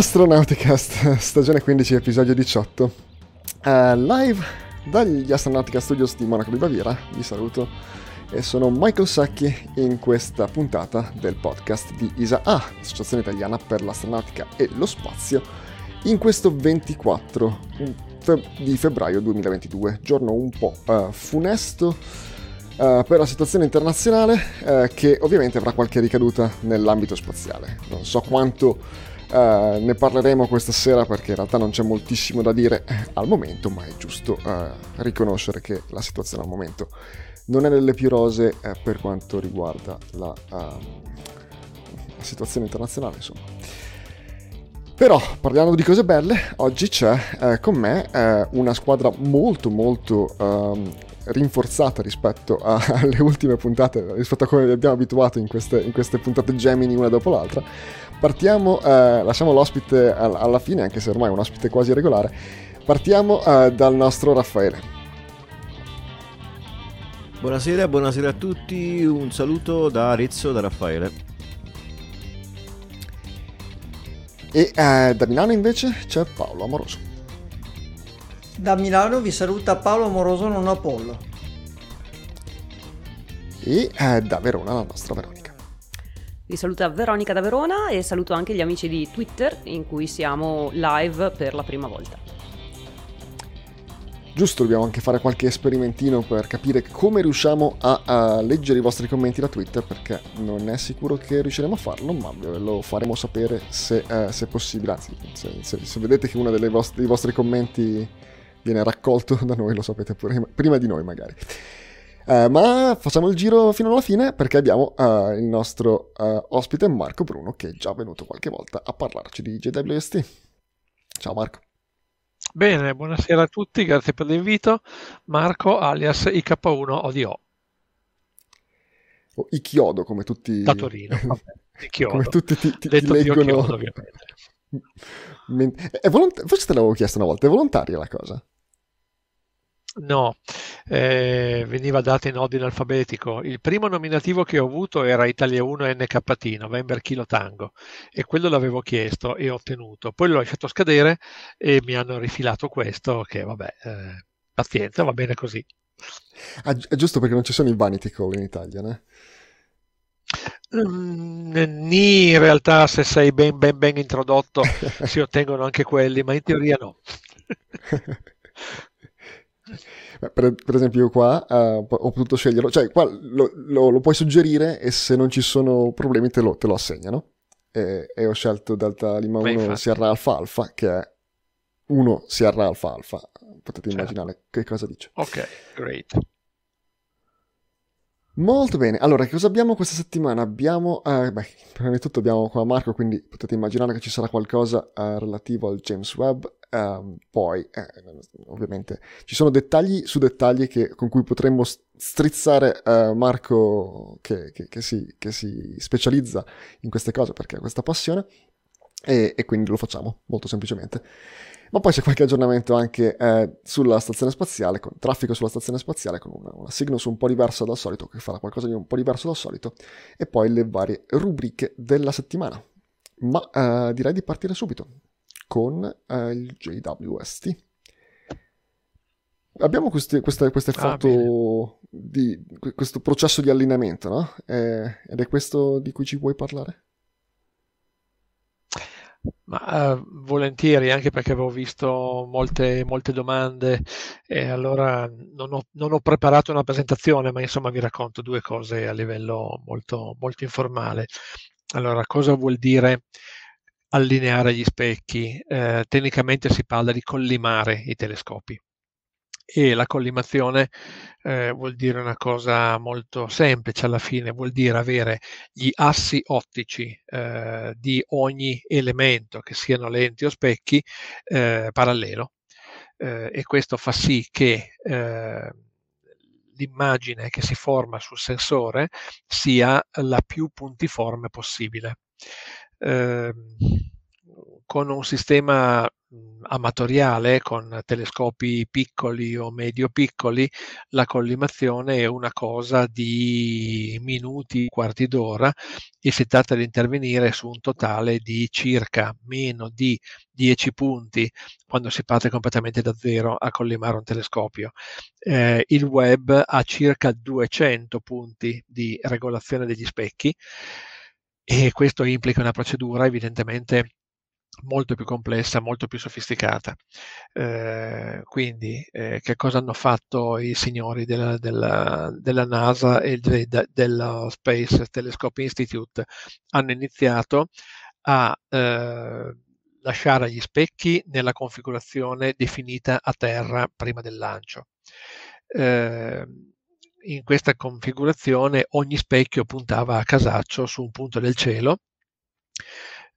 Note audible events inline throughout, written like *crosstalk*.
Astronauticast, *laughs* stagione 15, episodio 18. Uh, live dagli Astronautica Studios di Monaco di Baviera, vi saluto e sono Michael Sacchi in questa puntata del podcast di ISA-A, Associazione Italiana per l'Astronautica e lo Spazio, in questo 24 di febbraio 2022, giorno un po' uh, funesto uh, per la situazione internazionale che ovviamente avrà qualche ricaduta nell'ambito spaziale. Non so quanto Uh, ne parleremo questa sera perché in realtà non c'è moltissimo da dire al momento, ma è giusto uh, riconoscere che la situazione al momento non è delle più rose uh, per quanto riguarda la, la, situazione internazionale, insomma. Però parlando di cose belle, oggi c'è con me una squadra molto molto um, rinforzata rispetto a, *laughs* alle ultime puntate, rispetto a come vi abbiamo abituato in queste, in queste puntate Gemini una dopo l'altra. Partiamo, eh, lasciamo l'ospite all- alla fine, anche se ormai è un ospite quasi regolare. Partiamo eh, dal nostro Raffaele. Buonasera, buonasera a tutti, un saluto da Arezzo, da Raffaele. E eh, da Milano invece c'è Paolo Amoroso. Da Milano vi saluta Paolo Amoroso non Apollo. E eh, da Verona la nostra Veronica. Vi saluta Veronica da Verona e saluto anche gli amici di Twitter in cui siamo live per la prima volta. Giusto, dobbiamo anche fare qualche esperimentino per capire come riusciamo a, a, leggere i vostri commenti da Twitter perché non è sicuro che riusciremo a farlo, ma ve lo faremo sapere se, eh, se possibile. Anzi, se, se, se, vedete che uno dei vostri commenti viene raccolto *laughs* da noi, lo sapete pure prima di noi magari. Uh, ma facciamo il giro fino alla fine perché abbiamo uh, il nostro uh, ospite Marco Bruno che è già venuto qualche volta a parlarci di JWST. Ciao Marco. Bene, buonasera a tutti, grazie per l'invito. Marco alias IK1 ODO. O Ichiodo come tutti... Da Torino, *laughs* vabbè, come tutti ti, ti, ti leggono... Chiodo, ovviamente. *laughs* È volont- Forse te l'avevo chiesto una volta, è volontaria la cosa? No, eh, veniva data in ordine alfabetico. Il primo nominativo che ho avuto era Italia 1 NKT, November Kilo Tango, e quello l'avevo chiesto e ottenuto. Poi l'ho lasciato scadere e mi hanno rifilato questo, che vabbè, eh, pazienza, va bene così. Ah, è giusto perché non ci sono i vanity call in Italia, né? Mm, in realtà se sei ben ben ben introdotto si *laughs* ottengono anche quelli, ma in teoria no. *laughs* Per, per, esempio io qua uh, ho potuto sceglierlo, cioè qua lo, lo, lo, puoi suggerire e se non ci sono problemi te lo, te lo assegnano. E, e, ho scelto Delta Lima 1 Sierra Alfa Alfa, che è 1 Sierra Alfa Alfa. Potete certo. immaginare che cosa dice. Ok, great. Molto bene, allora che cosa abbiamo questa settimana? Abbiamo, eh, beh, prima di tutto abbiamo qua Marco, quindi potete immaginare che ci sarà qualcosa eh, relativo al James Webb, eh, poi eh, ovviamente ci sono dettagli su dettagli che, con cui potremmo strizzare eh, Marco che, che, che, si, che si specializza in queste cose perché ha questa passione e, e quindi lo facciamo molto semplicemente. Ma poi c'è qualche aggiornamento anche eh, sulla stazione spaziale, con traffico sulla stazione spaziale, con una, una Cygnus un po' diversa dal solito, che farà qualcosa di un po' diverso dal solito, e poi le varie rubriche della settimana. Ma eh, direi di partire subito con eh, il JWST. Abbiamo queste, queste, queste ah, foto di questo processo di allineamento, no? Eh, ed è questo di cui ci vuoi parlare? Ma uh, volentieri, anche perché avevo visto molte, molte domande e allora non ho, non ho, preparato una presentazione, ma insomma vi racconto due cose a livello molto, molto informale. Allora, cosa vuol dire allineare gli specchi? Eh, tecnicamente si parla di collimare i telescopi e la collimazione eh, vuol dire una cosa molto semplice alla fine, vuol dire avere gli assi ottici eh, di ogni elemento, che siano lenti o specchi, eh, parallelo. Eh, e questo fa sì che eh, l'immagine che si forma sul sensore sia la più puntiforme possibile. Ehm, con un sistema amatoriale con telescopi piccoli o medio piccoli, la collimazione è una cosa di minuti, quarti d'ora e si tratta di intervenire su un totale di circa meno di 10 punti quando si parte completamente da zero a collimare un telescopio. Eh, il web ha circa 200 punti di regolazione degli specchi e questo implica una procedura evidentemente molto più complessa, molto più sofisticata. Eh, quindi, eh, che cosa hanno fatto i signori della, della, della NASA e de, de, dello Space Telescope Institute? Hanno iniziato a eh, lasciare gli specchi nella configurazione definita a terra prima del lancio. In questa configurazione ogni specchio puntava a casaccio su un punto del cielo.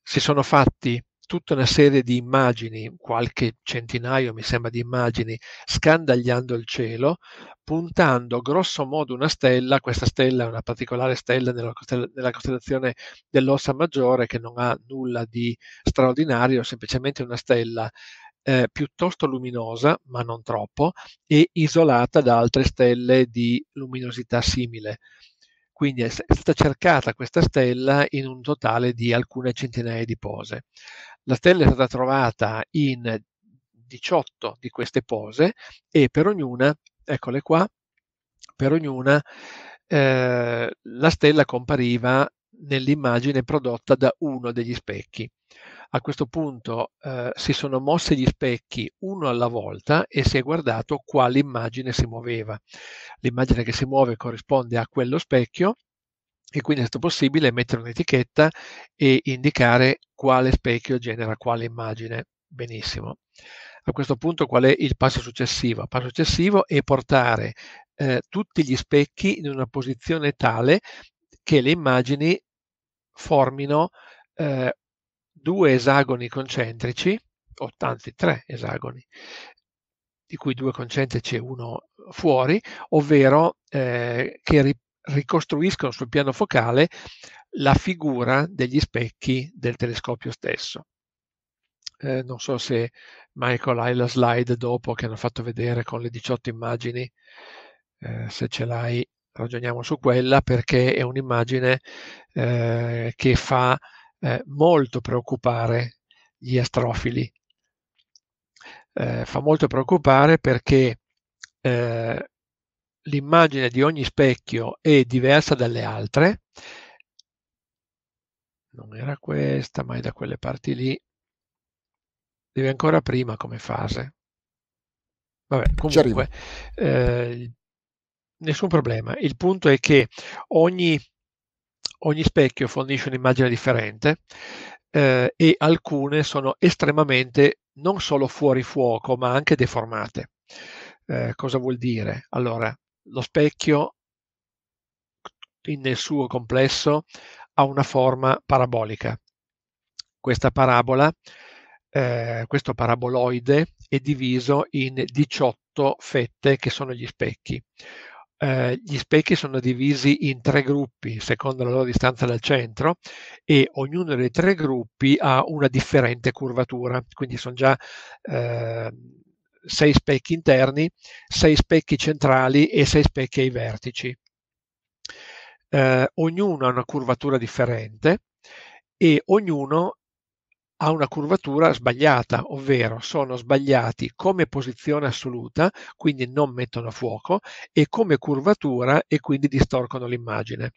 Si sono fatti tutta una serie di immagini, qualche centinaio mi sembra di immagini, scandagliando il cielo, puntando grosso modo una stella, questa stella è una particolare stella nella costellazione dell'Ossa Maggiore che non ha nulla di straordinario, semplicemente una stella eh, piuttosto luminosa, ma non troppo, e isolata da altre stelle di luminosità simile. Quindi è stata cercata questa stella in un totale di alcune centinaia di pose. La stella è stata trovata in 18 di queste pose e per ognuna, eccole qua, per ognuna eh, la stella compariva nell'immagine prodotta da uno degli specchi. A questo punto eh, si sono mossi gli specchi uno alla volta e si è guardato quale immagine si muoveva. L'immagine che si muove corrisponde a quello specchio e quindi è stato possibile mettere un'etichetta e indicare quale specchio genera quale immagine. Benissimo. A questo punto qual è il passo successivo? Il passo successivo è portare eh, tutti gli specchi in una posizione tale che le immagini formino eh, due esagoni concentrici, o tanti tre esagoni, di cui due concentrici e uno fuori, ovvero eh, che ricostruiscono sul piano focale la figura degli specchi del telescopio stesso. Eh, non so se Michael hai la slide dopo che hanno fatto vedere con le 18 immagini, eh, se ce l'hai ragioniamo su quella perché è un'immagine eh, che fa eh, molto preoccupare gli astrofili. Eh, fa molto preoccupare perché eh, l'immagine di ogni specchio è diversa dalle altre, non era questa, ma è da quelle parti lì, deve ancora prima come fase. Vabbè, comunque, eh, nessun problema. Il punto è che ogni, ogni specchio fornisce un'immagine differente eh, e alcune sono estremamente non solo fuori fuoco, ma anche deformate. Eh, cosa vuol dire? Allora, lo specchio nel suo complesso ha una forma parabolica. Questa parabola, eh, questo paraboloide è diviso in 18 fette che sono gli specchi. Eh, gli specchi sono divisi in tre gruppi secondo la loro distanza dal centro e ognuno dei tre gruppi ha una differente curvatura, quindi sono già eh, sei specchi interni, sei specchi centrali e sei specchi ai vertici. Eh, ognuno ha una curvatura differente e ognuno ha una curvatura sbagliata, ovvero sono sbagliati come posizione assoluta, quindi non mettono a fuoco, e come curvatura e quindi distorcono l'immagine.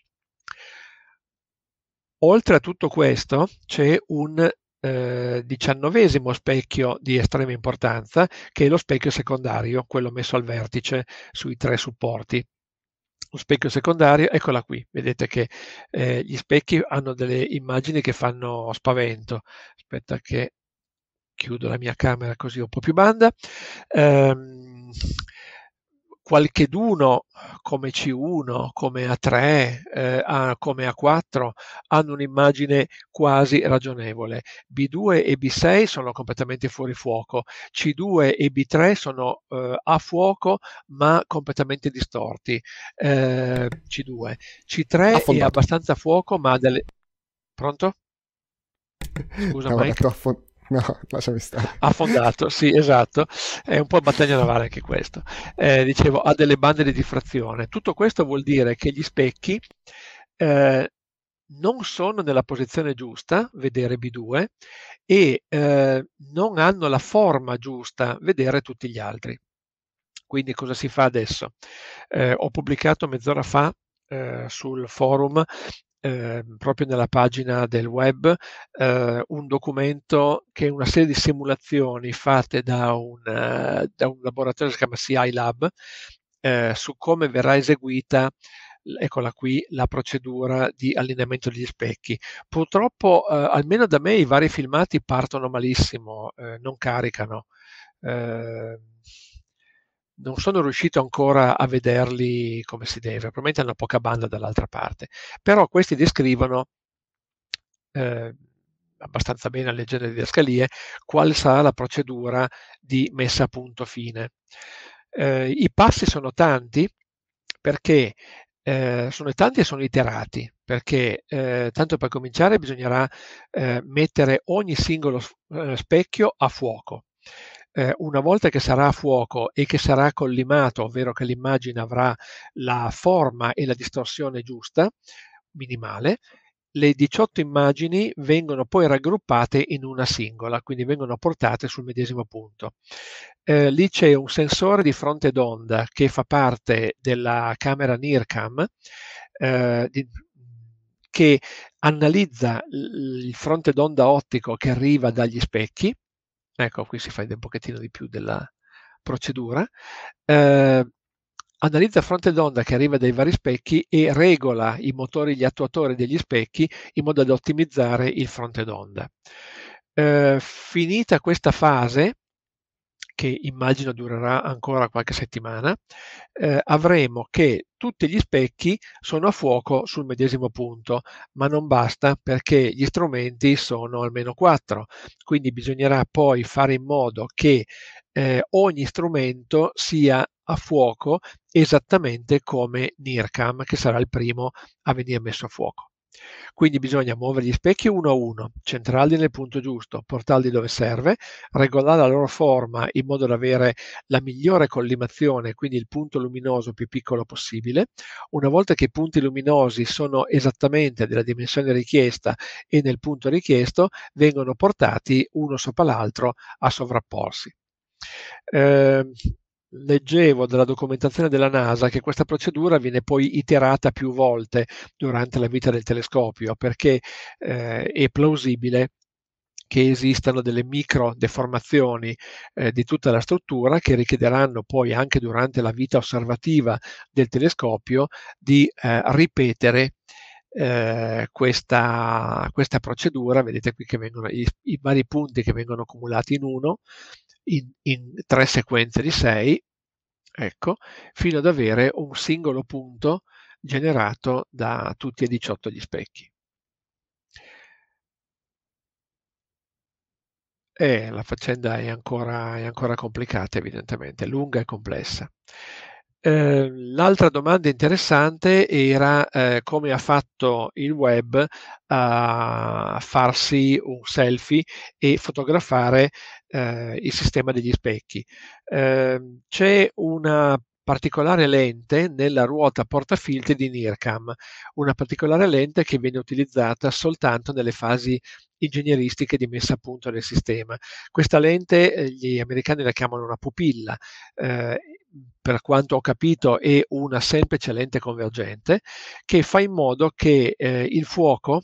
Oltre a tutto questo c'è un eh, diciannovesimo specchio di estrema importanza, che è lo specchio secondario, quello messo al vertice sui tre supporti. Lo specchio secondario, eccola qui, vedete che eh, gli specchi hanno delle immagini che fanno spavento. Aspetta che chiudo la mia camera così ho un po' più banda. Um, qualcheduno come C1, come A3, eh, come A4 hanno un'immagine quasi ragionevole. B2 e B6 sono completamente fuori fuoco, C2 e B3 sono eh, a fuoco ma completamente distorti. Eh, C2. C3 Affondato. è abbastanza a fuoco ma ha delle... *laughs* Pronto? Scusa, no, Mike. *laughs* No, lasciami stare. Affondato, sì, esatto. È un po' battaglia navale anche questo. Eh, dicevo, ha delle bande di diffrazione. Tutto questo vuol dire che gli specchi eh, non sono nella posizione giusta, vedere B2, e eh, non hanno la forma giusta, vedere tutti gli altri. Quindi cosa si fa adesso? Eh, ho pubblicato mezz'ora fa eh, sul forum eh, proprio nella pagina del web eh, un documento che è una serie di simulazioni fatte da un, uh, da un laboratorio che si chiama CI Lab eh, su come verrà eseguita eccola qui la procedura di allineamento degli specchi. Purtroppo, eh, almeno da me, i vari filmati partono malissimo, eh, non caricano. Eh, non sono riuscito ancora a vederli come si deve, probabilmente hanno poca banda dall'altra parte, però questi descrivono eh, abbastanza bene a leggere le didascalie quale sarà la procedura di messa a punto fine. Eh, I passi sono tanti perché eh, sono tanti e sono iterati, perché eh, tanto per cominciare bisognerà eh, mettere ogni singolo eh, specchio a fuoco eh, una volta che sarà a fuoco e che sarà collimato, ovvero che l'immagine avrà la forma e la distorsione giusta, minimale, le 18 immagini vengono poi raggruppate in una singola, quindi vengono portate sul medesimo punto. Eh, lì c'è un sensore di fronte d'onda che fa parte della camera NIRCam eh, di, che analizza il fronte d'onda ottico che arriva dagli specchi ecco qui si fa un pochettino di più della procedura, eh, analizza fronte d'onda che arriva dai vari specchi e regola i motori, gli attuatori degli specchi in modo da ottimizzare il fronte d'onda. Eh, finita questa fase, che immagino durerà ancora qualche settimana, eh, avremo che tutti gli specchi sono a fuoco sul medesimo punto, ma non basta perché gli strumenti sono almeno quattro, quindi bisognerà poi fare in modo che eh, ogni strumento sia a fuoco esattamente come NIRCAM, che sarà il primo a venire messo a fuoco. Quindi bisogna muovere gli specchi uno a uno, centrarli nel punto giusto, portarli dove serve, regolare la loro forma in modo da avere la migliore collimazione, quindi il punto luminoso più piccolo possibile. Una volta che i punti luminosi sono esattamente della dimensione richiesta e nel punto richiesto, vengono portati uno sopra l'altro a sovrapporsi. Eh, leggevo dalla documentazione della NASA che questa procedura viene poi iterata più volte durante la vita del telescopio perché eh, è plausibile che esistano delle micro deformazioni eh, di tutta la struttura che richiederanno poi anche durante la vita osservativa del telescopio di eh, ripetere eh, questa, questa, procedura. Vedete qui che vengono i, i vari punti che vengono accumulati in uno in, in tre sequenze di sei, ecco, fino ad avere un singolo punto generato da tutti e 18 gli specchi. E la faccenda è ancora, è ancora complicata, evidentemente, lunga e complessa. Eh, l'altra domanda interessante era eh, come ha fatto il web a farsi un selfie e fotografare eh, il sistema degli specchi. Ehm, c'è una particolare lente nella ruota portafiltri di NIRCAM, una particolare lente che viene utilizzata soltanto nelle fasi ingegneristiche di messa a punto del sistema. Questa lente eh, gli americani la chiamano una pupilla, eh, per quanto ho capito è una semplice lente convergente che fa in modo che eh, il fuoco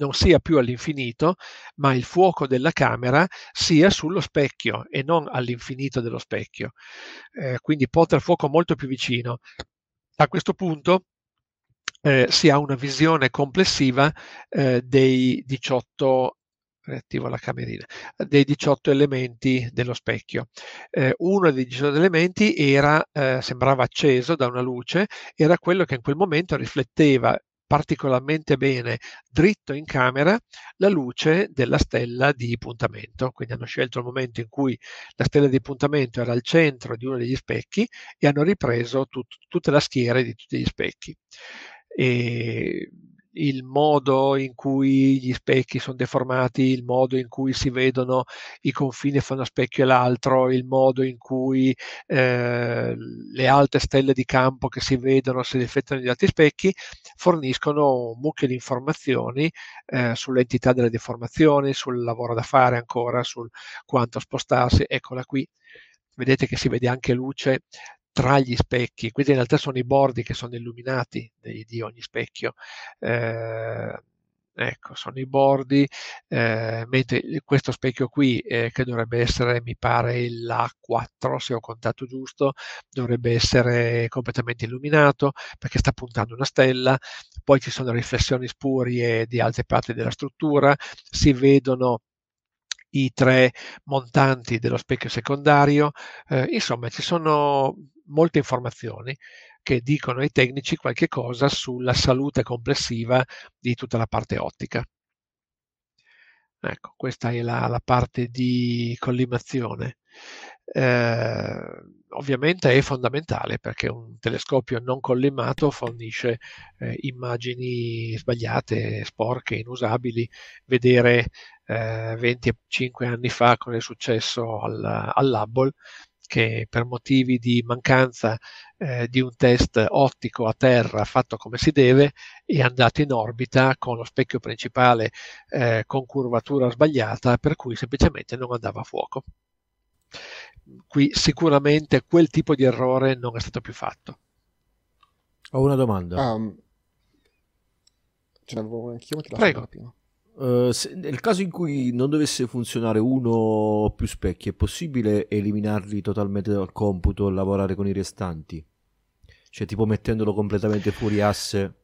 non sia più all'infinito, ma il fuoco della camera sia sullo specchio e non all'infinito dello specchio. Eh, quindi porta il fuoco molto più vicino. A questo punto eh, si ha una visione complessiva eh, dei 18 attivo la camerina, dei 18 elementi dello specchio. Eh, uno dei 18 elementi era, eh, sembrava acceso da una luce, era quello che in quel momento rifletteva particolarmente bene dritto in camera la luce della stella di puntamento. Quindi hanno scelto il momento in cui la stella di puntamento era al centro di uno degli specchi e hanno ripreso tut- tutta la schiera di tutti gli specchi. E il modo in cui gli specchi sono deformati, il modo in cui si vedono i confini fra uno specchio e l'altro, il modo in cui eh, le alte stelle di campo che si vedono si riflettono negli altri specchi, forniscono un mucchio di informazioni eh, sull'entità delle deformazioni, sul lavoro da fare ancora, sul quanto spostarsi. Eccola qui. Vedete che si vede anche luce tra gli specchi, questi in realtà sono i bordi che sono illuminati di, di ogni specchio. Eh, ecco, sono i bordi, eh, mentre questo specchio qui, eh, che dovrebbe essere, mi pare, l'A4, se ho contato giusto, dovrebbe essere completamente illuminato perché sta puntando una stella, poi ci sono riflessioni spurie di altre parti della struttura, si vedono i tre montanti dello specchio secondario, eh, insomma ci sono molte informazioni che dicono ai tecnici qualche cosa sulla salute complessiva di tutta la parte ottica. Ecco, questa è la, la parte di collimazione. Eh, ovviamente è fondamentale perché un telescopio non collimato fornisce eh, immagini sbagliate, sporche, inusabili. Vedere eh, 25 anni fa cosa è successo al, all'Hubble che per motivi di mancanza eh, di un test ottico a terra fatto come si deve è andato in orbita con lo specchio principale eh, con curvatura sbagliata per cui semplicemente non andava a fuoco. Qui sicuramente quel tipo di errore non è stato più fatto. Ho una domanda. Um, ce n'avevo anch'io, ma ti Prego. Uh, se, nel caso in cui non dovesse funzionare uno o più specchi, è possibile eliminarli totalmente dal computo e lavorare con i restanti? Cioè, tipo mettendolo completamente fuori asse?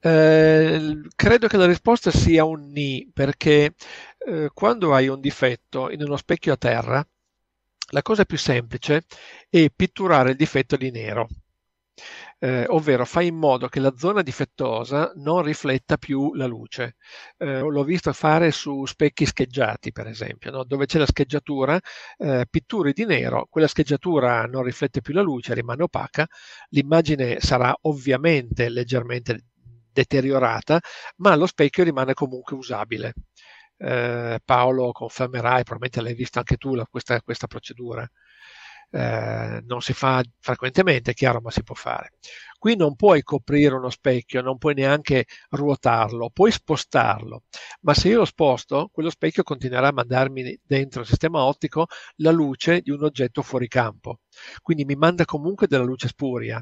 Eh, credo che la risposta sia un ni, perché eh, quando hai un difetto in uno specchio a terra, la cosa più semplice è pitturare il difetto di nero eh, ovvero fai in modo che la zona difettosa non rifletta più la luce. Eh, l'ho visto fare su specchi scheggiati, per esempio, no? dove c'è la scheggiatura, eh, pitturi di nero, quella scheggiatura non riflette più la luce, rimane opaca, l'immagine sarà ovviamente leggermente deteriorata, ma lo specchio rimane comunque usabile. Eh, Paolo confermerai, probabilmente l'hai vista anche tu la, questa, questa procedura. Eh, non si fa frequentemente, è chiaro, ma si può fare. Qui non puoi coprire uno specchio, non puoi neanche ruotarlo, puoi spostarlo, ma se io lo sposto, quello specchio continuerà a mandarmi dentro il sistema ottico la luce di un oggetto fuori campo. Quindi mi manda comunque della luce spuria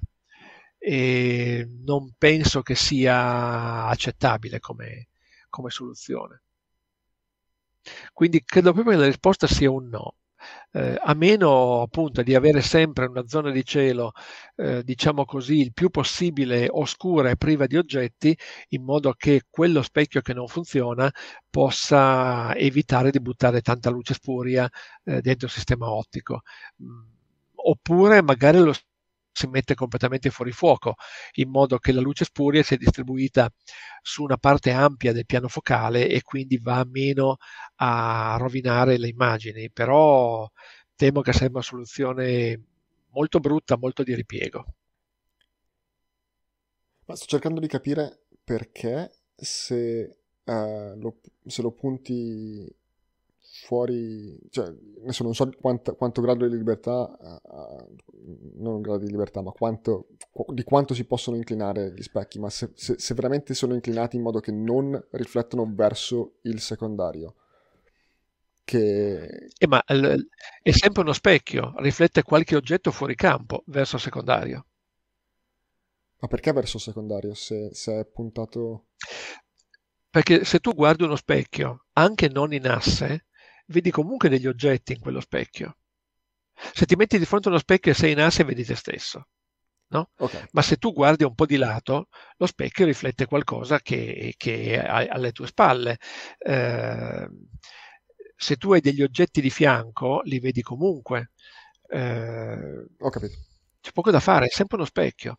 e non penso che sia accettabile come, come soluzione. Quindi credo proprio che la risposta sia un no eh, a meno appunto di avere sempre una zona di cielo, eh, diciamo così, il più possibile oscura e priva di oggetti, in modo che quello specchio che non funziona possa evitare di buttare tanta luce spuria eh, dentro il sistema ottico. Mm, oppure magari lo si mette completamente fuori fuoco, in modo che la luce spuria sia distribuita su una parte ampia del piano focale e quindi va meno a rovinare le immagini. Però temo che sia una soluzione molto brutta, molto di ripiego. Ma sto cercando di capire perché se, uh, lo, se lo punti fuori, cioè, adesso non so quanto, quanto grado di libertà, uh, non grado di libertà, ma quanto, di quanto si possono inclinare gli specchi, ma se, se, se, veramente sono inclinati in modo che non riflettono verso il secondario. Che... Eh, ma è sempre uno specchio, riflette qualche oggetto fuori campo verso il secondario. Ma perché verso il secondario se, se è puntato... Perché se tu guardi uno specchio, anche non in asse, vedi comunque degli oggetti in quello specchio. Se ti metti di fronte a uno specchio e sei in asse, vedi te stesso. No? Okay. Ma se tu guardi un po' di lato, lo specchio riflette qualcosa che, che è alle tue spalle. Eh, se tu hai degli oggetti di fianco, li vedi comunque. Eh, Ho capito. C'è poco da fare, è sempre uno specchio.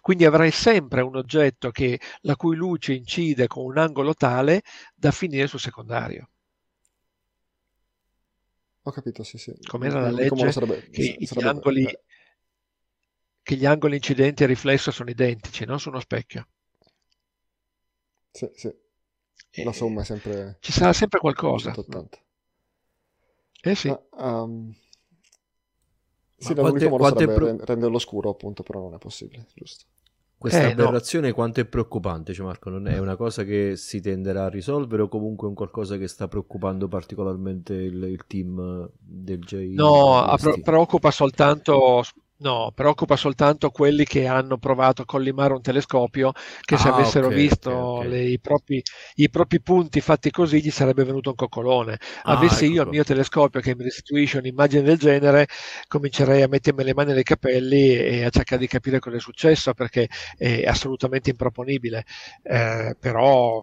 Quindi avrai sempre un oggetto che, la cui luce incide con un angolo tale da finire sul secondario. Ho capito, sì, sì. Com'era la legge? Sarebbe, che, sarebbe, angoli, eh. che gli angoli incidenti e riflesso sono identici, no? Su uno specchio. Sì, sì. La somma è sempre... Ci sarà sempre qualcosa. 180. Eh sì. Ma, um, sì, Ma l'unico quante- modo quante sarebbe pro- ren- renderlo scuro, appunto, però non è possibile, giusto? Questa Eh, no. aberrazione quanto è preoccupante, cioè Marco? Non è una cosa che si tenderà a risolvere o comunque è un qualcosa che sta preoccupando particolarmente il, il team del J? No, preoccupa soltanto, no, preoccupa soltanto quelli che hanno provato a collimare un telescopio, che se Ah, avessero ok, visto ok, ok. le- i, propri, i propri punti fatti così, gli sarebbe venuto un coccolone. Ah, Avessi ecco io il mio telescopio che mi restituisce un'immagine del genere, comincerei a mettermi le mani nei capelli e a cercare di capire cosa è successo, perché è assolutamente improponibile. Eh, però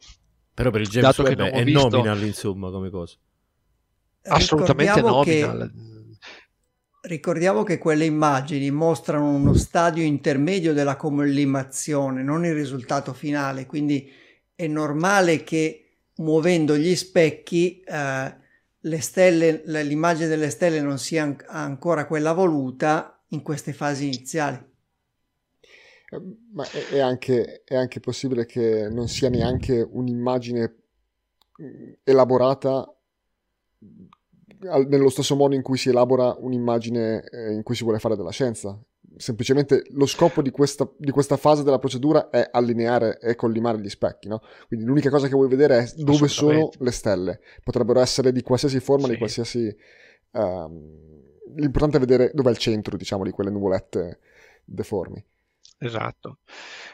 Però per il James dato che Webb non ho è visto- nominal, insomma, come cosa. assolutamente Ricordiamo che- nominal. Ricordiamo che quelle immagini mostrano uno stadio intermedio della collimazione, non il risultato finale, quindi è normale che muovendo gli specchi eh, le stelle, l'immagine delle stelle non sia an- ancora quella voluta in queste fasi iniziali. Eh, Ma è, anche, è anche possibile che non sia neanche un'immagine mh, elaborata al- nello stesso modo in cui si elabora un'immagine eh, in cui si vuole fare della scienza. Semplicemente lo scopo di questa, di questa fase della procedura è allineare e collimare gli specchi, no? Quindi l'unica cosa che vuoi vedere è dove sono le stelle. Potrebbero essere di qualsiasi forma, di Sì. qualsiasi... ehm, l'importante è vedere dov'è il centro, diciamo, di quelle nuvolette deformi. Esatto,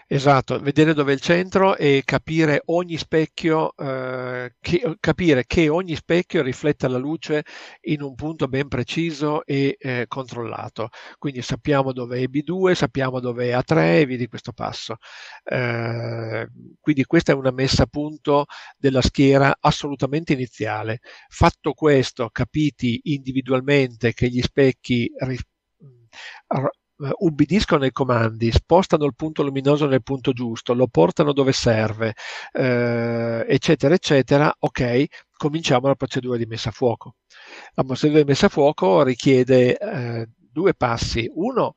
esatto, vedere dove è il centro e capire ogni specchio, eh, che, capire che ogni specchio rifletta la luce in un punto ben preciso e eh, controllato. Quindi sappiamo dove è B2, sappiamo dove è A3 e via di questo passo. Eh, quindi questa è una messa a punto della schiera assolutamente iniziale. Fatto questo, capiti individualmente che gli specchi ubbidiscono ai comandi, spostano il punto luminoso nel punto giusto, lo portano dove serve, eh, eccetera, eccetera, ok, cominciamo la procedura di messa a fuoco. La procedura di messa a fuoco richiede eh, due passi. Uno,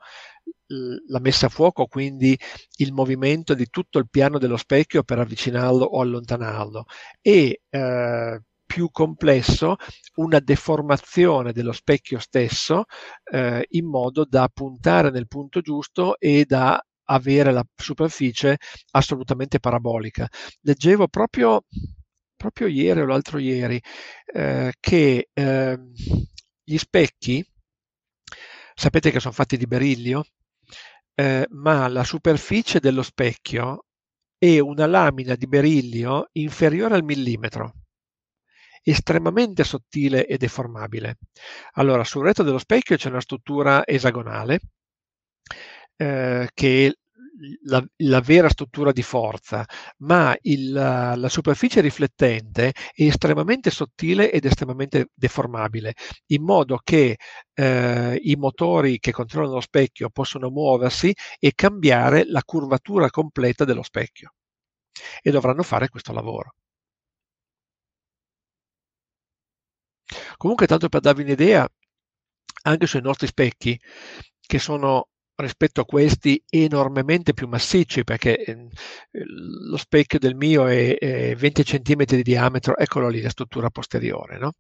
la messa a fuoco, quindi il movimento di tutto il piano dello specchio per avvicinarlo o allontanarlo e eh, più complesso una deformazione dello specchio stesso eh, in modo da puntare nel punto giusto e da avere la superficie assolutamente parabolica. Leggevo proprio, proprio ieri o l'altro ieri eh, che eh, gli specchi, sapete che sono fatti di berillio, eh, ma la superficie dello specchio è una lamina di berillio inferiore al millimetro estremamente sottile e deformabile. Allora, sul retro dello specchio c'è una struttura esagonale eh, che è la, la, vera struttura di forza, ma il, la, la superficie riflettente è estremamente sottile ed estremamente deformabile, in modo che eh, i motori che controllano lo specchio possono muoversi e cambiare la curvatura completa dello specchio. E dovranno fare questo lavoro. Comunque, tanto per darvi un'idea, anche sui nostri specchi, che sono rispetto a questi enormemente più massicci, perché eh, lo specchio del mio è, è 20 cm di diametro, eccolo lì la struttura posteriore, no?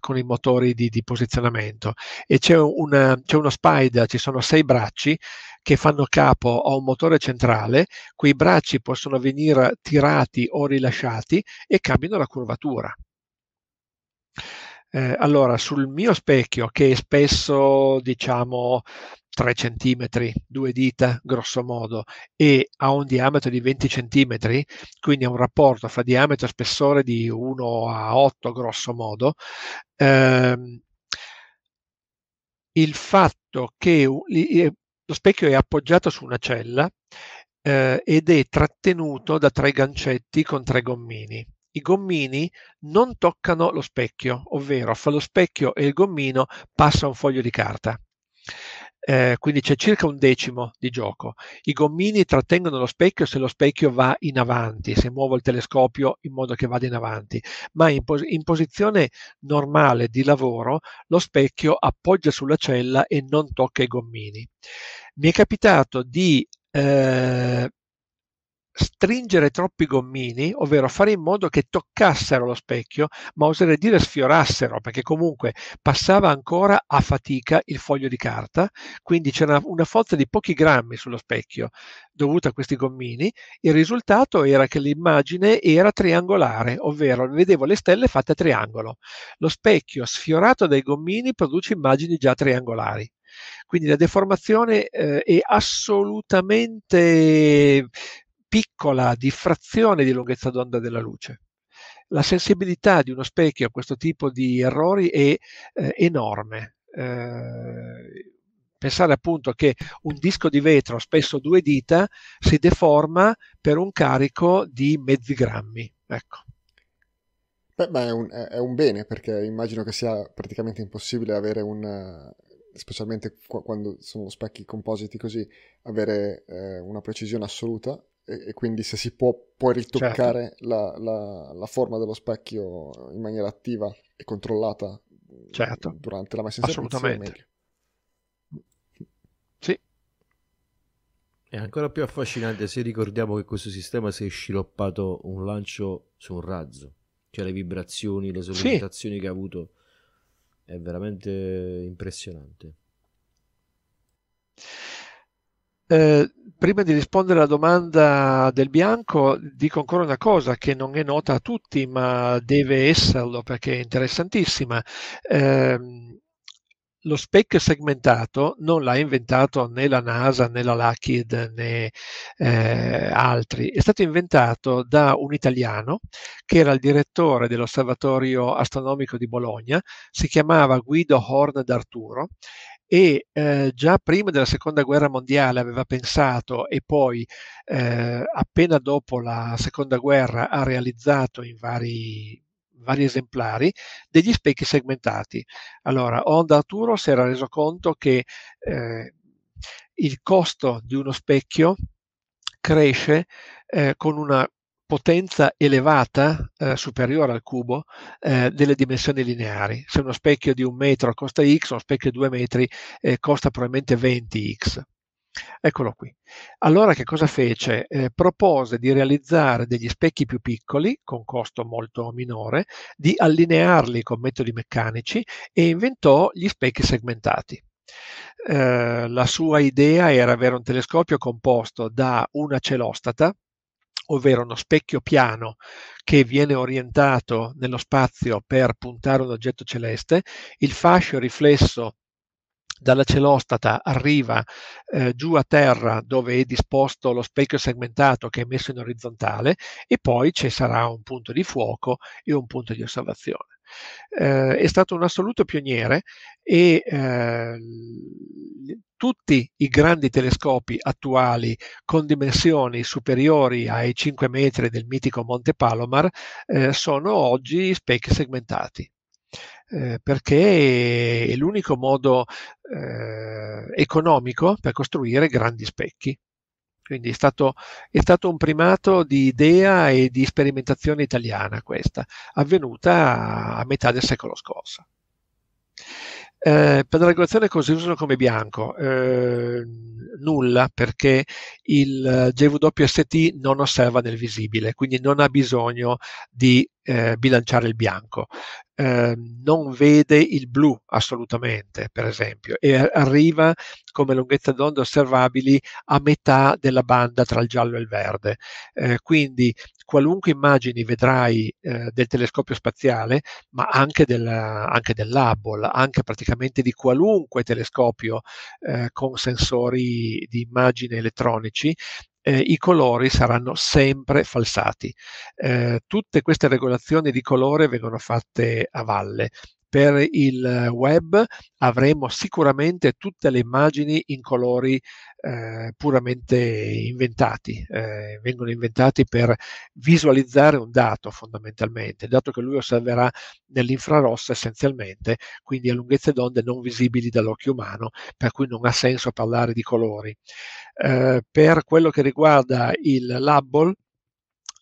con i motori di, di posizionamento. E c'è, una, c'è uno spider, ci sono sei bracci che fanno capo a un motore centrale, quei bracci possono venire tirati o rilasciati e cambiano la curvatura. Eh, allora, sul mio specchio, che è spesso, diciamo, 3 cm, due dita grosso modo, e ha un diametro di 20 cm, quindi ha un rapporto fra diametro e spessore di 1 a 8 grosso modo, ehm, il fatto che lo specchio è appoggiato su una cella eh, ed è trattenuto da tre gancetti con tre gommini i gommini non toccano lo specchio, ovvero fra lo specchio e il gommino passa un foglio di carta. eh, quindi c'è circa un decimo di gioco. I gommini trattengono lo specchio se lo specchio va in avanti, se muovo il telescopio in modo che vada in avanti, ma in, pos- in posizione normale di lavoro lo specchio appoggia sulla cella e non tocca i gommini. Mi è capitato di eh, stringere troppi gommini, ovvero fare in modo che toccassero lo specchio, ma oserei dire sfiorassero, perché comunque passava ancora a fatica il foglio di carta, quindi c'era una forza di pochi grammi sullo specchio dovuta a questi gommini. Il risultato era che l'immagine era triangolare, ovvero vedevo le stelle fatte a triangolo. Lo specchio sfiorato dai gommini produce immagini già triangolari. Quindi la deformazione eh, è assolutamente piccola diffrazione di lunghezza d'onda della luce. La sensibilità di uno specchio a questo tipo di errori è eh, enorme. Eh, pensare appunto che un disco di vetro, spesso due dita, si deforma per un carico di mezzi grammi. Ecco. Beh, ma è un, è un, bene perché immagino che sia praticamente impossibile avere un, specialmente quando sono specchi compositi così, avere eh, una precisione assoluta e, quindi se si può poi ritoccare certo. la, la, la, forma dello specchio in maniera attiva e controllata certo. durante la messa in servizio Assolutamente. Sì. È ancora più affascinante se ricordiamo che questo sistema si è sviluppato un lancio su un razzo, cioè le vibrazioni, le sollecitazioni sì. che ha avuto è veramente impressionante. Eh, prima di rispondere alla domanda del bianco, dico ancora una cosa che non è nota a tutti, ma deve esserlo perché è interessantissima. Eh, lo specchio segmentato non l'ha inventato né la NASA né la Lockheed né eh, altri, è stato inventato da un italiano che era il direttore dell'osservatorio astronomico di Bologna, si chiamava Guido Horn d'Arturo e eh, già prima della seconda guerra mondiale aveva pensato e poi eh, appena dopo la seconda guerra ha realizzato in vari, vari esemplari degli specchi segmentati. Allora, Honda Arturo si era reso conto che eh, il costo di uno specchio cresce eh, con una potenza elevata, eh, superiore al cubo, eh, delle dimensioni lineari. Se uno specchio di un metro costa x, uno specchio di due metri eh, costa probabilmente 20x. Eccolo qui. Allora che cosa fece? Eh, propose di realizzare degli specchi più piccoli, con costo molto minore, di allinearli con metodi meccanici e inventò gli specchi segmentati. Eh, la sua idea era avere un telescopio composto da una celostata, ovvero uno specchio piano che viene orientato nello spazio per puntare un oggetto celeste, il fascio riflesso dalla celostata arriva eh, giù a terra dove è disposto lo specchio segmentato che è messo in orizzontale e poi ci sarà un punto di fuoco e un punto di osservazione. Eh, è stato un assoluto pioniere e eh, tutti i grandi telescopi attuali con dimensioni superiori ai 5 metri del mitico Monte Palomar eh, sono oggi specchi segmentati. Eh, perché è l'unico modo eh, economico per costruire grandi specchi. Quindi è stato, è stato, un primato di idea e di sperimentazione italiana questa, avvenuta a, metà del secolo scorso. Eh, per la regolazione così usano come bianco? Eh, nulla perché il JWST non osserva nel visibile, quindi non ha bisogno di eh, bilanciare il bianco. Eh, non vede il blu assolutamente, per esempio, e arriva come lunghezza d'onda osservabili a metà della banda tra il giallo e il verde. Eh, quindi qualunque immagini vedrai eh, del telescopio spaziale, ma anche, del, anche dell'Hubble, anche praticamente di qualunque telescopio eh, con sensori di immagine elettronici, eh, i colori saranno sempre falsati. Eh, tutte queste regolazioni di colore vengono fatte a valle per il web avremo sicuramente tutte le immagini in colori eh, puramente inventati, eh, vengono inventati per visualizzare un dato fondamentalmente, dato che lui osserverà nell'infrarosso essenzialmente, quindi a lunghezze d'onde non visibili dall'occhio umano, per cui non ha senso parlare di colori. Eh, per quello che riguarda il Labble,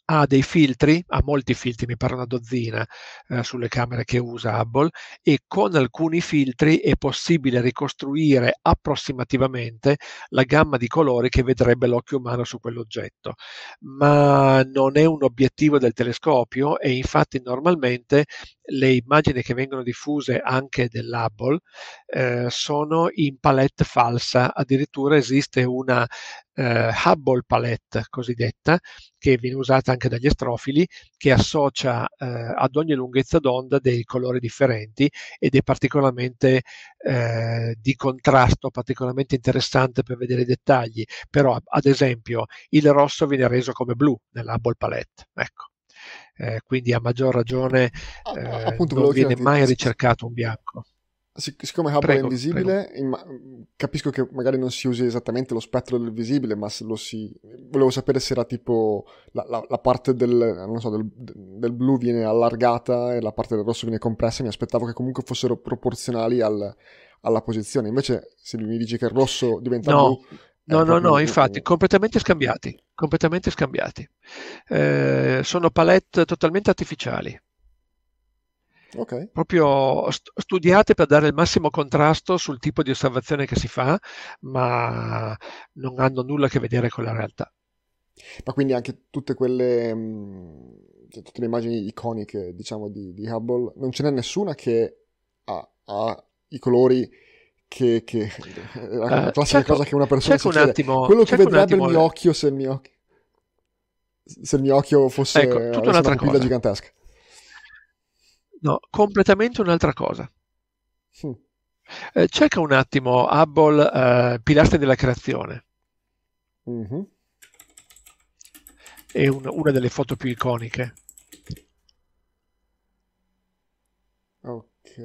ha dei filtri, ha molti filtri, mi pare una dozzina eh, sulle camere che usa Hubble e con alcuni filtri è possibile ricostruire approssimativamente la gamma di colori che vedrebbe l'occhio umano su quell'oggetto, ma non è un obiettivo del telescopio e infatti normalmente le immagini che vengono diffuse anche dell'Hubble eh, sono in palette falsa, addirittura esiste una eh, Hubble palette cosiddetta che viene usata anche dagli astrofili che associa eh, ad ogni lunghezza d'onda dei colori differenti ed è particolarmente eh, di contrasto, particolarmente interessante per vedere i dettagli, però ad esempio il rosso viene reso come blu nell'Hubble palette. Ecco. Eh, quindi a maggior ragione eh, Appunto, non viene mai ricercato un bianco. Sic- siccome Hubble prego, è invisibile, imma- capisco che magari non si usi esattamente lo spettro del visibile, ma se lo si... volevo sapere se era tipo la, la, la parte del, so, del, del, blu viene allargata e la parte del rosso viene compressa, mi aspettavo che comunque fossero proporzionali al, alla posizione. Invece se mi dici che il rosso diventa no. blu... No, no, no, infatti, completamente scambiati, completamente scambiati. Eh, sono palette totalmente artificiali. Okay. Proprio studiate per dare il massimo contrasto sul tipo di osservazione che si fa, ma non hanno nulla a che vedere con la realtà. Ma quindi anche tutte quelle, mh, cioè tutte le immagini iconiche, diciamo, di, di Hubble, non ce n'è nessuna che ha, ha i colori che, che *laughs* la uh, classica cosa che una persona si un attimo, quello che vedrebbe il mio occhio se il mio occhio se il mio occhio fosse ecco, tutta un'altra una cosa gigantesca No, completamente un'altra cosa. Sì. Eh, cerca un attimo Hubble eh, Pilastri della creazione. Mm-hmm. È un, una delle foto più iconiche. Ok.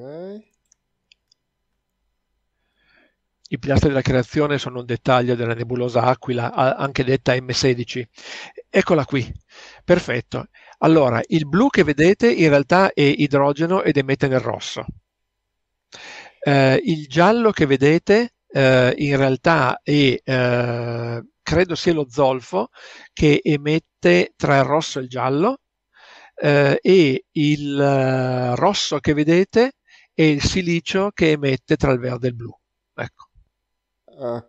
I pilastri della creazione sono un dettaglio della nebulosa Aquila, anche detta M16. Eccola qui, perfetto. Allora, il blu che vedete in realtà è idrogeno ed emette nel rosso. Eh, il giallo che vedete eh, in realtà è, eh, credo sia lo zolfo che emette tra il rosso e il giallo eh, e il eh, rosso che vedete è il silicio che emette tra il verde e il blu. Ecco. Uh,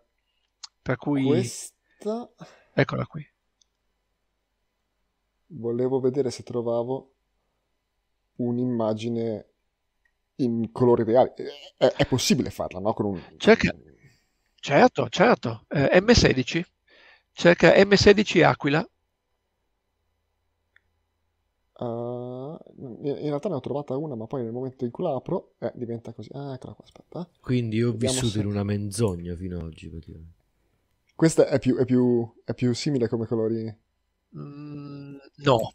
per cui... Questa... Eccola qui volevo vedere se trovavo un'immagine in colori reali. È, è possibile farla, no? Con un... Cerca... Certo, certo. Eh, M16. Cerca M16 Aquila. Uh, in realtà ne ho trovata una, ma poi nel momento in cui la apro eh, diventa così. Ah, eccola qua, aspetta. Quindi ho Vediamo vissuto se... in una menzogna fino ad oggi. Praticamente. Questa è più, è, più, è più simile come colori Mm, no,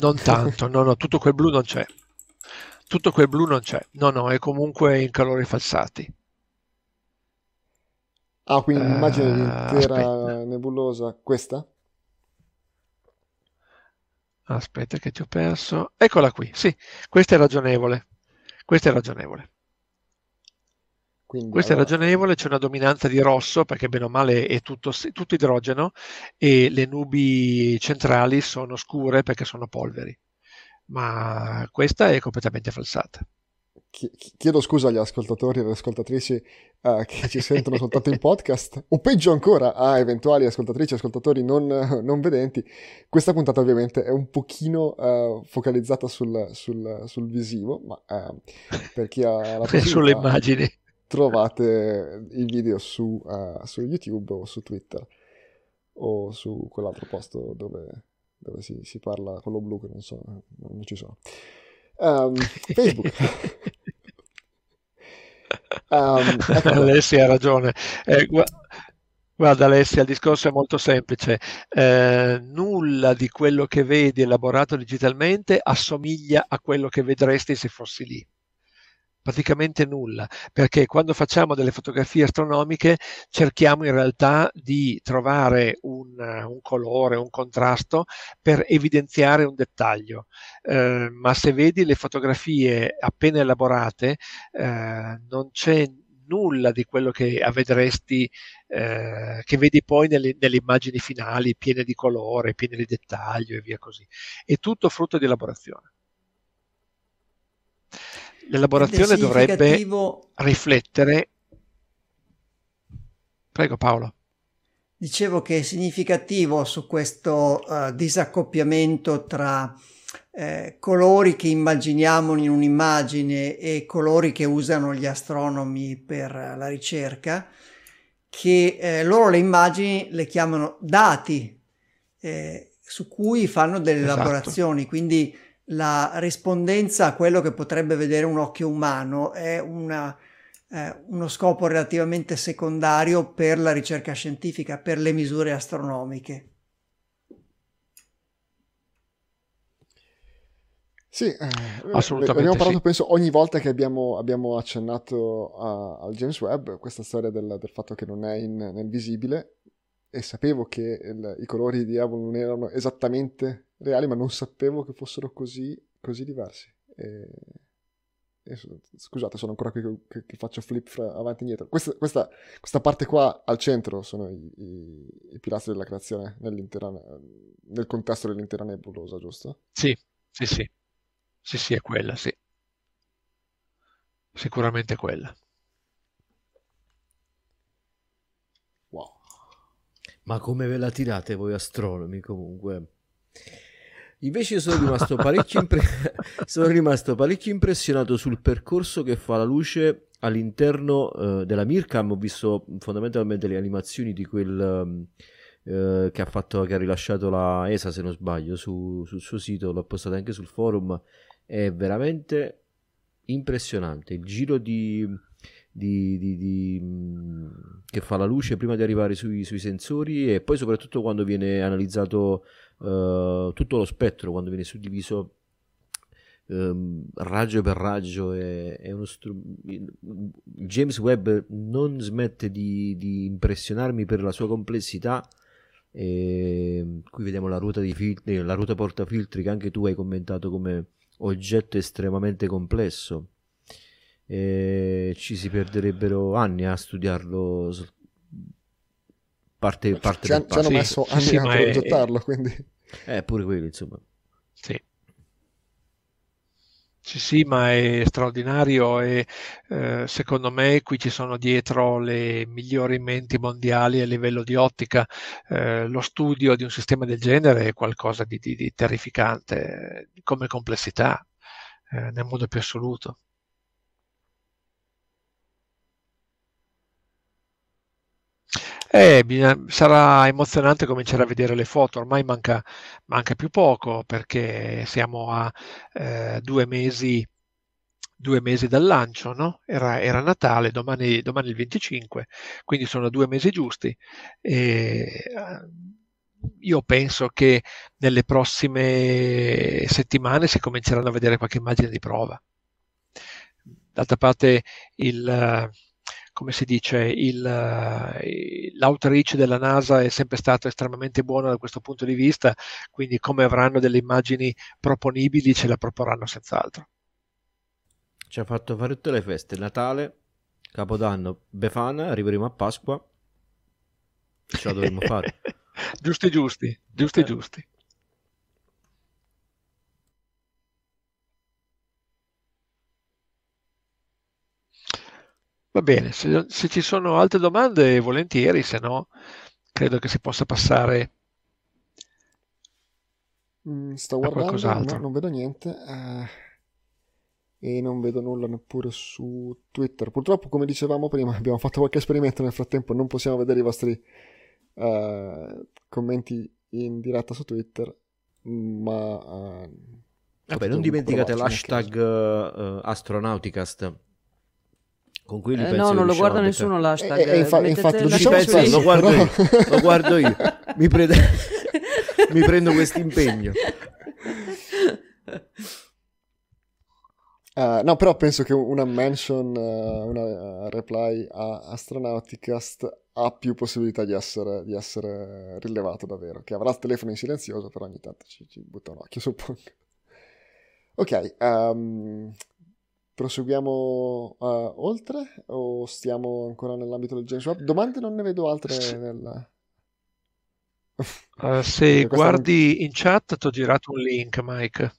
non tanto, no, no, tutto quel blu non c'è. Tutto quel blu non c'è. No, no, è comunque in calori falsati. Ah, quindi l'immagine uh, dell'intera aspetta. nebulosa, questa? Aspetta che ti ho perso. Eccola qui, sì, questa è ragionevole. Questa è ragionevole. Quindi, Questo allora... è ragionevole, c'è una dominanza di rosso perché bene o male è tutto, tutto idrogeno e le nubi centrali sono scure perché sono polveri, ma questa è completamente falsata. Chiedo scusa agli ascoltatori e alle ascoltatrici uh, che ci *laughs* sentono soltanto in podcast, o peggio ancora a eventuali ascoltatrici e ascoltatori non, non, vedenti. Questa puntata ovviamente è un pochino uh, focalizzata sul, sul, sul, visivo, ma uh, per chi ha la *laughs* possibilità... Sulle immagini trovate il video su, uh, su, YouTube o su Twitter o su quell'altro posto dove, dove si, si, parla, quello blu che non so, non ci sono. Um, *laughs* Facebook. um, ecco. Alessia ha ragione. Eh, gu- guarda Alessia, il discorso è molto semplice. Eh, nulla di quello che vedi elaborato digitalmente assomiglia a quello che vedresti se fossi lì praticamente nulla, perché quando facciamo delle fotografie astronomiche cerchiamo in realtà di trovare un, un colore, un contrasto per evidenziare un dettaglio, eh, ma se vedi le fotografie appena elaborate eh, non c'è nulla di quello che vedresti, eh, che vedi poi nelle, nelle, immagini finali, piene di colore, piene di dettaglio e via così. È tutto frutto di elaborazione. L'elaborazione dovrebbe riflettere. Prego Paolo. Dicevo che è significativo su questo uh, disaccoppiamento tra eh, colori che immaginiamo in un'immagine e colori che usano gli astronomi per la ricerca, che eh, loro le immagini le chiamano dati eh, su cui fanno delle esatto. elaborazioni, quindi la rispondenza a quello che potrebbe vedere un occhio umano è una, eh, uno scopo relativamente secondario per la ricerca scientifica, per le misure astronomiche. Sì, eh, assolutamente. Abbiamo parlato, sì. penso, ogni volta che abbiamo, abbiamo accennato a, al James Webb, questa storia del, del fatto che non è in, nel visibile, e sapevo che il, i colori di Avon non erano esattamente reali, ma non sapevo che fossero così, così diversi. E, e, scusate, sono ancora qui che, che faccio flip fra avanti e indietro. Questa, questa, questa, parte qua al centro sono i, i, i pilastri della creazione nel contesto dell'intera nebulosa, giusto? Sì, sì, sì. Sì, sì, è quella, sì. Sicuramente quella. Wow. Ma come ve la tirate voi astronomi comunque? Invece sono rimasto impre... *laughs* sono rimasto parecchio impressionato sul percorso che fa la luce all'interno uh, della Mircam. Ho visto fondamentalmente le animazioni di quel um, uh, che ha fatto, che ha rilasciato la ESA, se non sbaglio, su, sul suo sito. L'ho postato anche sul forum è veramente impressionante. Il giro di, di, di, di, mm, che fa la luce prima di arrivare sui, sui sensori e poi soprattutto quando viene analizzato uh, tutto lo spettro, quando viene suddiviso um, raggio per raggio. È, è uno str- James Webb non smette di, di impressionarmi per la sua complessità. E qui vediamo la ruota, di filtri, la ruota portafiltri che anche tu hai commentato come oggetto estremamente complesso. E ci si perderebbero anni a studiarlo parte, parte ci, ci hanno messo anni sì, a progettarlo è... quindi eh pure quello insomma sì sì, sì, ma è straordinario e eh, secondo me qui ci sono dietro le migliori menti mondiali a livello di ottica. Eh, lo studio di un sistema del genere è qualcosa di, di, di terrificante come complessità eh, nel modo più assoluto. Eh, sarà emozionante cominciare a vedere le foto, ormai manca, manca più poco perché siamo a eh, due mesi due mesi dal lancio, no? era, era, Natale, domani, domani il 25, quindi sono due mesi giusti. E, io penso che nelle prossime settimane si cominceranno a vedere qualche immagine di prova. D'altra parte il come si dice, il, eh, l'outreach della NASA è sempre stato estremamente buono da questo punto di vista, quindi come avranno delle immagini proponibili ce la proporranno senz'altro. Ci ha fatto fare tutte le feste, Natale, Capodanno, Befana, arriveremo a Pasqua, ce la dovremmo fare. *laughs* giusti, giusti, giusti, eh. giusti. Va bene, se, se, ci sono altre domande, volentieri, se no, credo che si possa passare. Mm, sto guardando, no, non vedo niente. Eh, e non vedo nulla neppure su Twitter. Purtroppo, come dicevamo prima, *laughs* abbiamo fatto qualche esperimento nel frattempo, non possiamo vedere i vostri eh, commenti in diretta su Twitter, ma... Eh, Vabbè, non dimenticate l'hashtag uh, Astronauticast con cui li eh, no, non lo guarda nessuno l'hashtag. Eh, eh, infa- infatti lo, diciamo spesso, lo, guardo io, lo guardo io. *laughs* Mi, prende... Mi prendo questo impegno. Uh, *laughs* no, però penso che una mention, uh, una reply a Astronauticast ha più possibilità di essere, di essere, rilevato davvero. Che avrà il telefono in silenzioso, però ogni tanto ci, ci butta un occhio, suppongo. Ok, um, proseguiamo uh, oltre o stiamo ancora nell'ambito del James Webb? Domande non ne vedo altre sì. nel... *laughs* se guardi non... in chat ti ho girato un link, Mike.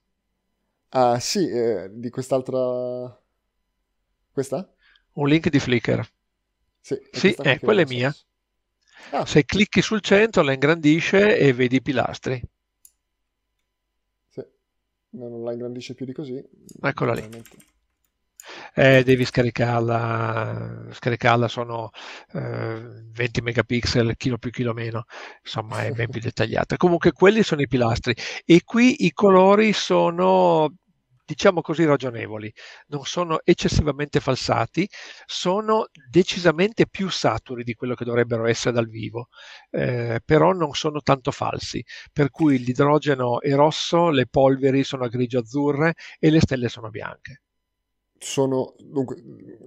Ah, sì, eh, di quest'altra... Questa? Un link di Flickr. Sì, sì eh, quella è mia. Ah. Se clicchi sul centro la ingrandisce e vedi i pilastri. Sì, non la ingrandisce più di così. Eccola lì. Eh, devi scaricarla, scaricarla sono eh, 20 megapixel, chilo più chilo meno, insomma è ben più *laughs* dettagliata. Comunque quelli sono i pilastri e qui i colori sono diciamo così, ragionevoli, non sono eccessivamente falsati, sono decisamente più saturi di quello che dovrebbero essere dal vivo, eh, però non sono tanto falsi, per cui l'idrogeno è rosso, le polveri sono grigio-azzurre e le stelle sono bianche. Sono, dunque,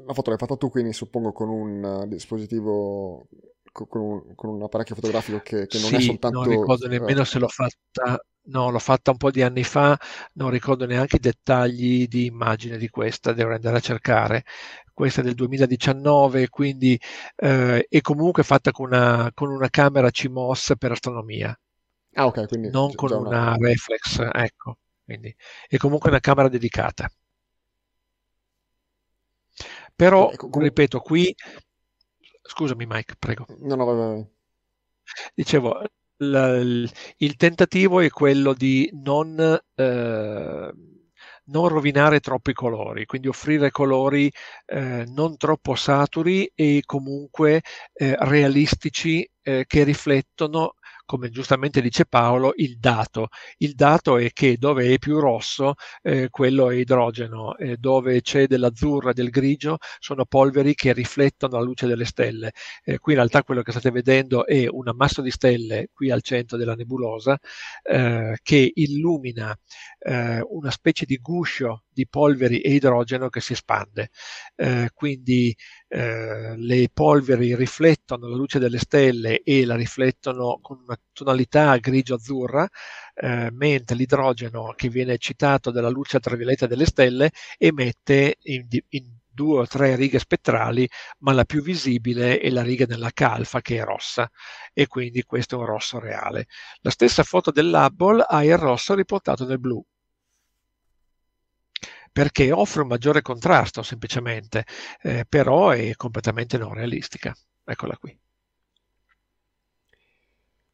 la foto l'hai fatta tu, quindi suppongo con un uh, dispositivo con un, con un, apparecchio fotografico che, che non sì, è soltanto... non ricordo nemmeno se l'ho fatta No, l'ho fatta un po' di anni fa, non ricordo neanche i dettagli di immagine di questa, devo andare a cercare. Questa è del 2019, quindi eh, è comunque fatta con una, con una camera CMOS per astronomia. Ah, ok, quindi non con una, una reflex, ecco. Quindi è comunque una camera dedicata. Però, ecco, com- ripeto, qui... Scusami Mike, prego. No, no, vai, vai. Dicevo, il, il tentativo è quello di non, eh, non rovinare troppo i colori, quindi offrire colori eh, non troppo saturi e comunque eh, realistici eh, che riflettono come giustamente dice Paolo, il dato. Il dato è che dove è più rosso, eh, quello è idrogeno, eh, dove c'è dell'azzurro e del grigio sono polveri che riflettono la luce delle stelle. Eh, qui in realtà quello che state vedendo è un ammasso di stelle qui al centro della nebulosa eh, che illumina eh, una specie di guscio di polveri e idrogeno che si espande. Eh, quindi eh, le polveri riflettono la luce delle stelle e la riflettono con una tonalità grigio-azzurra, eh, mentre l'idrogeno che viene eccitato dalla luce ultravioletta delle stelle emette in, in due o tre righe spettrali, ma la più visibile è la riga della calfa che è rossa e quindi questo è un rosso reale. La stessa foto dell'Hubble ha il rosso riportato nel blu perché offre un maggiore contrasto semplicemente, eh, però è completamente non realistica. Eccola qui.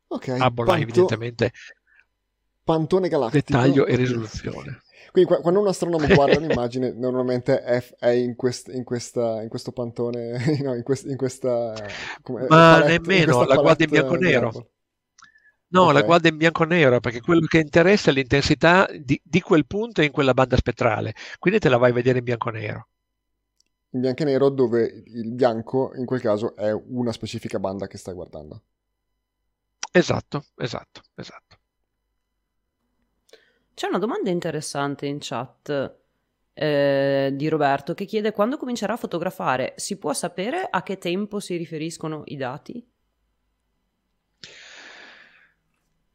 Ok. Abbola panto... evidentemente Pantone galattico. Dettaglio e risoluzione. Quindi quando un astronomo guarda *laughs* un'immagine, normalmente è, è in, quest, in, questa, in, questo pantone, *laughs* no, in, quest, in questa... Come, Ma palette, nemmeno, la guarda in bianco e nero. No, okay. la guarda in bianco e nero perché quello che interessa è l'intensità di, di, quel punto in quella banda spettrale, quindi te la vai a vedere in bianco e nero. In bianco e nero dove il bianco in quel caso è una specifica banda che stai guardando. Esatto, esatto, esatto. C'è una domanda interessante in chat eh, di Roberto che chiede quando comincerà a fotografare, si può sapere a che tempo si riferiscono i dati?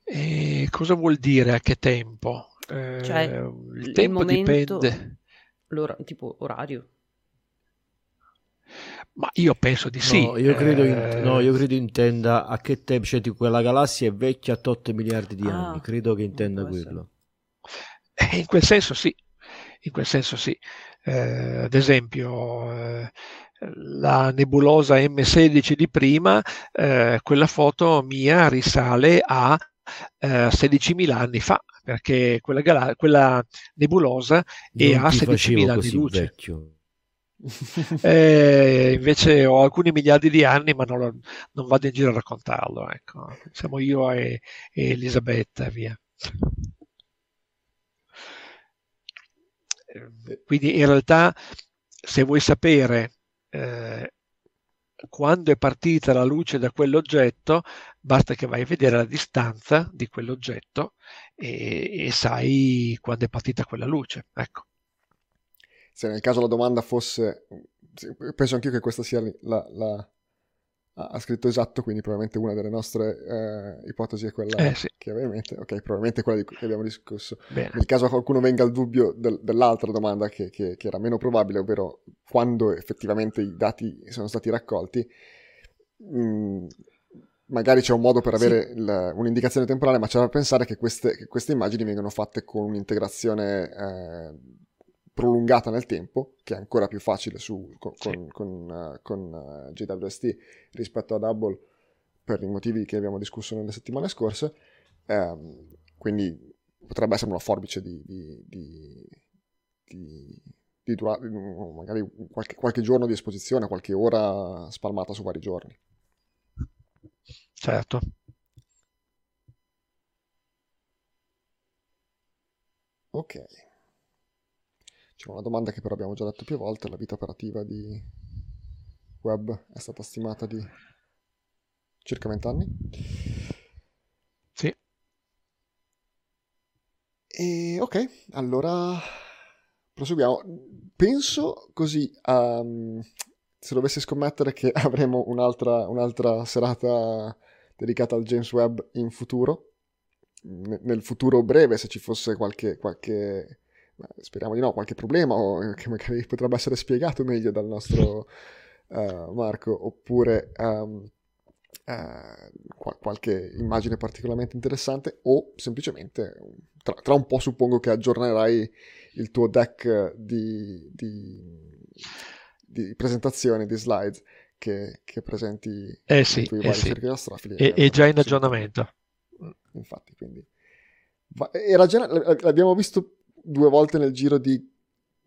E cosa vuol dire a che tempo? Eh, cioè, il tempo il momento, dipende. L'ora, tipo orario. Ma io penso di sì. No, io credo, in, eh... no, io credo intenda a che tempo, cioè tipo, quella galassia è vecchia a 8 miliardi di ah, anni, credo che intenda quello. Eh, in quel senso sì, in quel senso sì. Eh, ad esempio, eh, la nebulosa M16 di prima, eh, quella foto mia risale a eh, 16.000 anni fa, perché quella, gala- quella nebulosa non è a 16.000 anni di luce. Vecchio. *laughs* eh, invece ho alcuni miliardi di anni, ma non, lo, non vado in giro a raccontarlo. Ecco. Siamo io e, e Elisabetta, via. Quindi in realtà, se vuoi sapere eh, quando è partita la luce da quell'oggetto, basta che vai a vedere la distanza di quell'oggetto e, e sai quando è partita quella luce. Ecco. se nel caso la domanda fosse, penso anch'io che questa sia la, la ha scritto esatto, quindi probabilmente una delle nostre eh, ipotesi è quella eh, sì. che aveva in mente. Ok, probabilmente quella di cui abbiamo discusso. Bene. Nel caso qualcuno venga al dubbio del, dell'altra domanda che, che, che, era meno probabile, ovvero quando effettivamente i dati sono stati raccolti, mh, mm, magari c'è un modo per avere sì. il, un'indicazione temporale, ma c'è da pensare che queste, che queste, immagini vengono fatte con un'integrazione eh, prolungata nel tempo, che è ancora più facile su, con, sì. con, con, uh, con uh, JWST rispetto a Double per i motivi che abbiamo discusso nelle settimane scorse. Um, quindi potrebbe essere una forbice di, di, di, di, di dura- magari qualche, qualche giorno di esposizione, qualche ora spalmata su vari giorni. Certo. Ok. C'è una domanda che però abbiamo già detto più volte, la vita operativa di web è stata stimata di circa 20 anni. Sì. E ok, allora proseguiamo. Penso così, um, se dovessi scommettere che *laughs* avremo un'altra, un'altra serata dedicata al James Webb in futuro, nel futuro breve, se ci fosse qualche, qualche speriamo di no, qualche problema o che magari potrebbe essere spiegato meglio dal nostro uh, *laughs* Marco, oppure um, uh, qual- qualche immagine particolarmente interessante o semplicemente tra, tra, un po' suppongo che aggiornerai il tuo deck di, di, di presentazione, di slide che, che presenti eh sì, i tuoi eh vari sì. cerchi astrofili. È, è già in aggiornamento. Infatti, quindi... Era già, l'abbiamo visto due volte nel giro di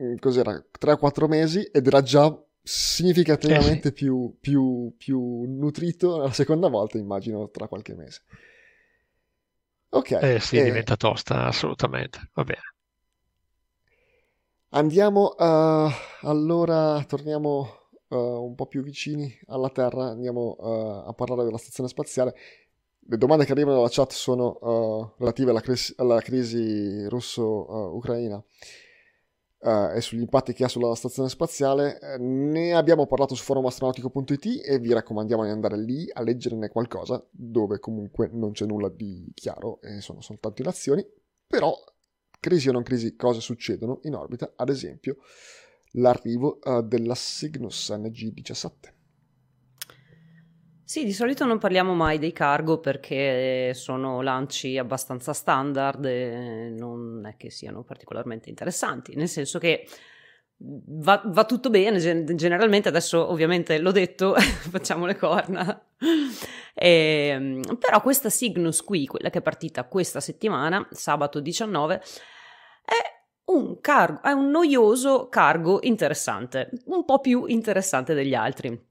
mm, cos'era 3-4 mesi ed era già significativamente eh sì. più, più, più, nutrito la seconda volta, immagino, tra qualche mese. Ok. Eh sì, eh, diventa tosta, assolutamente. Va bene. Andiamo, uh, allora, torniamo uh, un po' più vicini alla Terra, andiamo uh, a parlare della stazione spaziale le domande che arrivano dalla chat sono uh, relative alla, crisi, alla crisi russo-ucraina uh, e sugli impatti che ha sulla stazione spaziale. Ne abbiamo parlato su forumastronautico.it e vi raccomandiamo di andare lì a leggerne qualcosa, dove comunque non c'è nulla di chiaro e sono soltanto in azioni. Però, crisi o non crisi, cose succedono in orbita, ad esempio l'arrivo uh, della Cygnus NG-17. Sì, di solito non parliamo mai dei cargo perché sono lanci abbastanza standard e non è che siano particolarmente interessanti, nel senso che va, va tutto bene, generalmente adesso ovviamente l'ho detto, *laughs* facciamo le corna, e, ehm, però questa Cygnus qui, quella che è partita questa settimana, sabato 19, è un, cargo, è un noioso cargo interessante, un po' più interessante degli altri.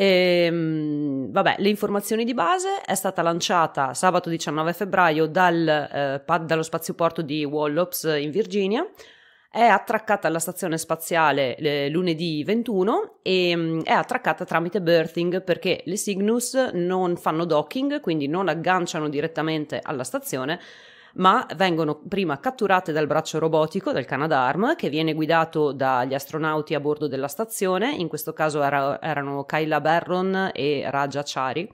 E, ehm, vabbè, le informazioni di base è stata lanciata sabato 19 febbraio dal, eh, pad, dallo spazioporto di Wallops in Virginia. È attraccata alla stazione spaziale eh, lunedì 21 e mh, mm, è attraccata tramite berthing perché le Cygnus non fanno docking, quindi non agganciano direttamente alla stazione, ma vengono prima catturate dal braccio robotico del Canadarm che viene guidato dagli astronauti a bordo della stazione, in questo caso era, erano Kyla Barron e Raja Chari.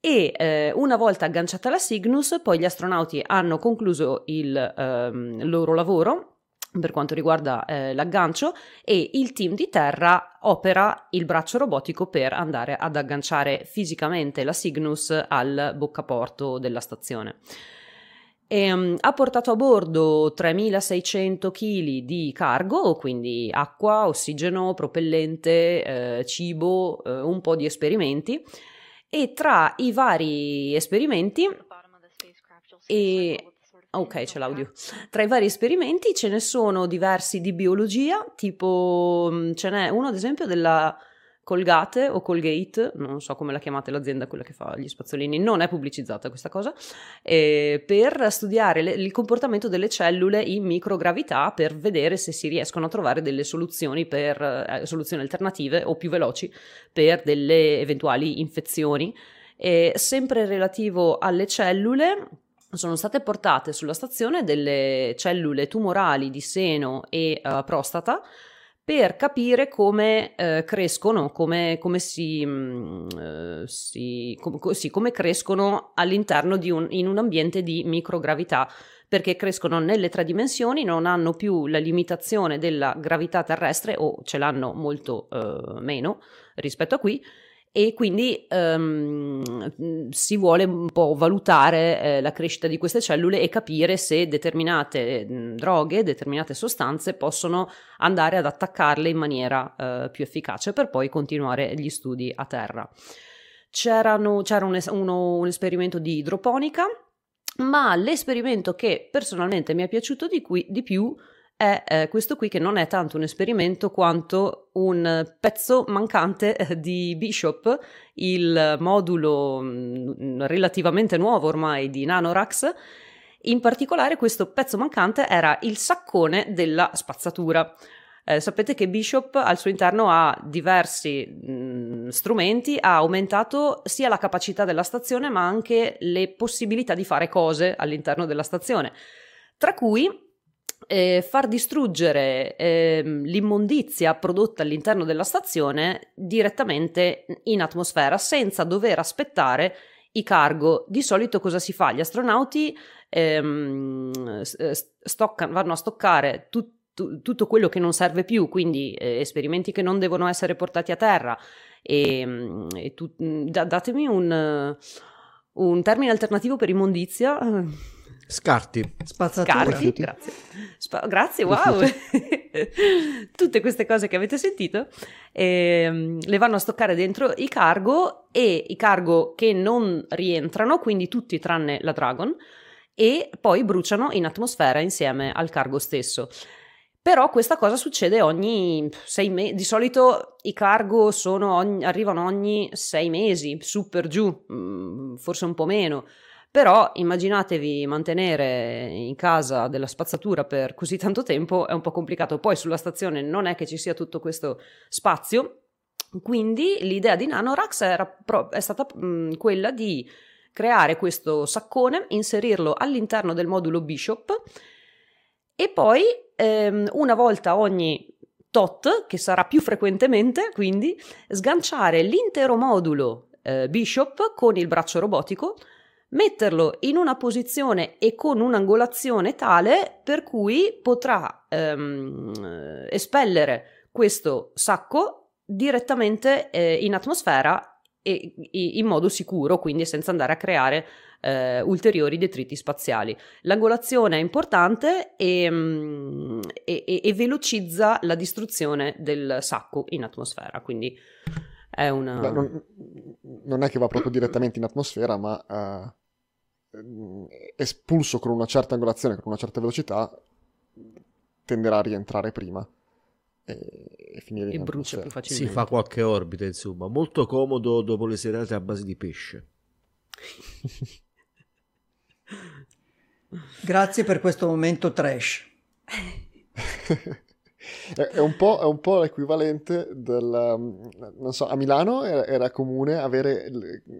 E eh, una volta agganciata la Cygnus, poi gli astronauti hanno concluso il ehm, loro lavoro per quanto riguarda eh, l'aggancio e il team di terra opera il braccio robotico per andare ad agganciare fisicamente la Cygnus al boccaporto della stazione. E, um, ha portato a bordo 3600 kg di cargo, quindi acqua, ossigeno, propellente, eh, cibo, eh, un po' di esperimenti e tra i vari esperimenti e Ok, c'è l'audio. Tra i vari esperimenti ce ne sono diversi di biologia, tipo mm, ce n'è uno ad esempio della Colgate o Colgate, non so come la chiamate l'azienda, quella che fa gli spazzolini, non è pubblicizzata questa cosa, eh, per studiare le, il comportamento delle cellule in microgravità per vedere se si riescono a trovare delle soluzioni, per, eh, soluzioni alternative o più veloci per delle eventuali infezioni. Eh, sempre relativo alle cellule, sono state portate sulla stazione delle cellule tumorali di seno e uh, prostata per capire come eh, crescono, come, come si, mh, mm, si, com, sì, come crescono all'interno di un, in un ambiente di microgravità, perché crescono nelle tre dimensioni, non hanno più la limitazione della gravità terrestre o ce l'hanno molto eh, meno rispetto a qui e quindi um, si vuole un po' valutare eh, la crescita di queste cellule e capire se determinate droghe, determinate sostanze possono andare ad attaccarle in maniera uh, più efficace per poi continuare gli studi a terra. C'erano, c'era un, uno, un esperimento di idroponica, ma l'esperimento che personalmente mi è piaciuto di, qui, di più è eh, questo qui che non è tanto un esperimento quanto un pezzo mancante eh, di Bishop, il modulo mm, relativamente nuovo ormai di Nanorax. In particolare questo pezzo mancante era il saccone della spazzatura. Eh, sapete che Bishop al suo interno ha diversi mh, mm, strumenti, ha aumentato sia la capacità della stazione ma anche le possibilità di fare cose all'interno della stazione, tra cui eh, far distruggere eh, l'immondizia prodotta all'interno della stazione direttamente in atmosfera senza dover aspettare i cargo. Di solito cosa si fa? Gli astronauti ehm, stoccano, vanno a stoccare tutto tutto quello che non serve più, quindi eh, esperimenti che non devono essere portati a terra. E, e tu, da, datemi un, un termine alternativo per immondizia. Scarti. Spazzatura. Scarti, grazie. Spa- grazie, wow. *laughs* Tutte queste cose che avete sentito eh, le vanno a stoccare dentro i cargo e i cargo che non rientrano, quindi tutti tranne la Dragon, e poi bruciano in atmosfera insieme al cargo stesso. Però questa cosa succede ogni sei mesi, di solito i cargo ogni, arrivano ogni sei mesi, su per giù, mm, forse un po' meno. Però immaginatevi mantenere in casa della spazzatura per così tanto tempo è un po' complicato. Poi sulla stazione non è che ci sia tutto questo spazio, quindi l'idea di Nanorax era pro- è stata mh, quella di creare questo saccone, inserirlo all'interno del modulo Bishop e poi ehm, una volta ogni tot, che sarà più frequentemente, quindi sganciare l'intero modulo eh, Bishop con il braccio robotico metterlo in una posizione e con un'angolazione tale per cui potrà ehm, espellere questo sacco direttamente eh, in atmosfera e, in modo sicuro, quindi senza andare a creare eh, ulteriori detriti spaziali. L'angolazione è importante e, mm, e, e, velocizza la distruzione del sacco in atmosfera, quindi è una... Beh, non, non, è che va proprio direttamente in atmosfera, ma uh, espulso con una certa angolazione, con una certa velocità, tenderà a rientrare prima e, e finire e brucia più facilmente. Si fa qualche orbita, insomma, molto comodo dopo le serate a base di pesce. *laughs* Grazie per questo momento trash. *laughs* È, un è, un po', l'equivalente del... Um, non so, a Milano era, era, comune avere...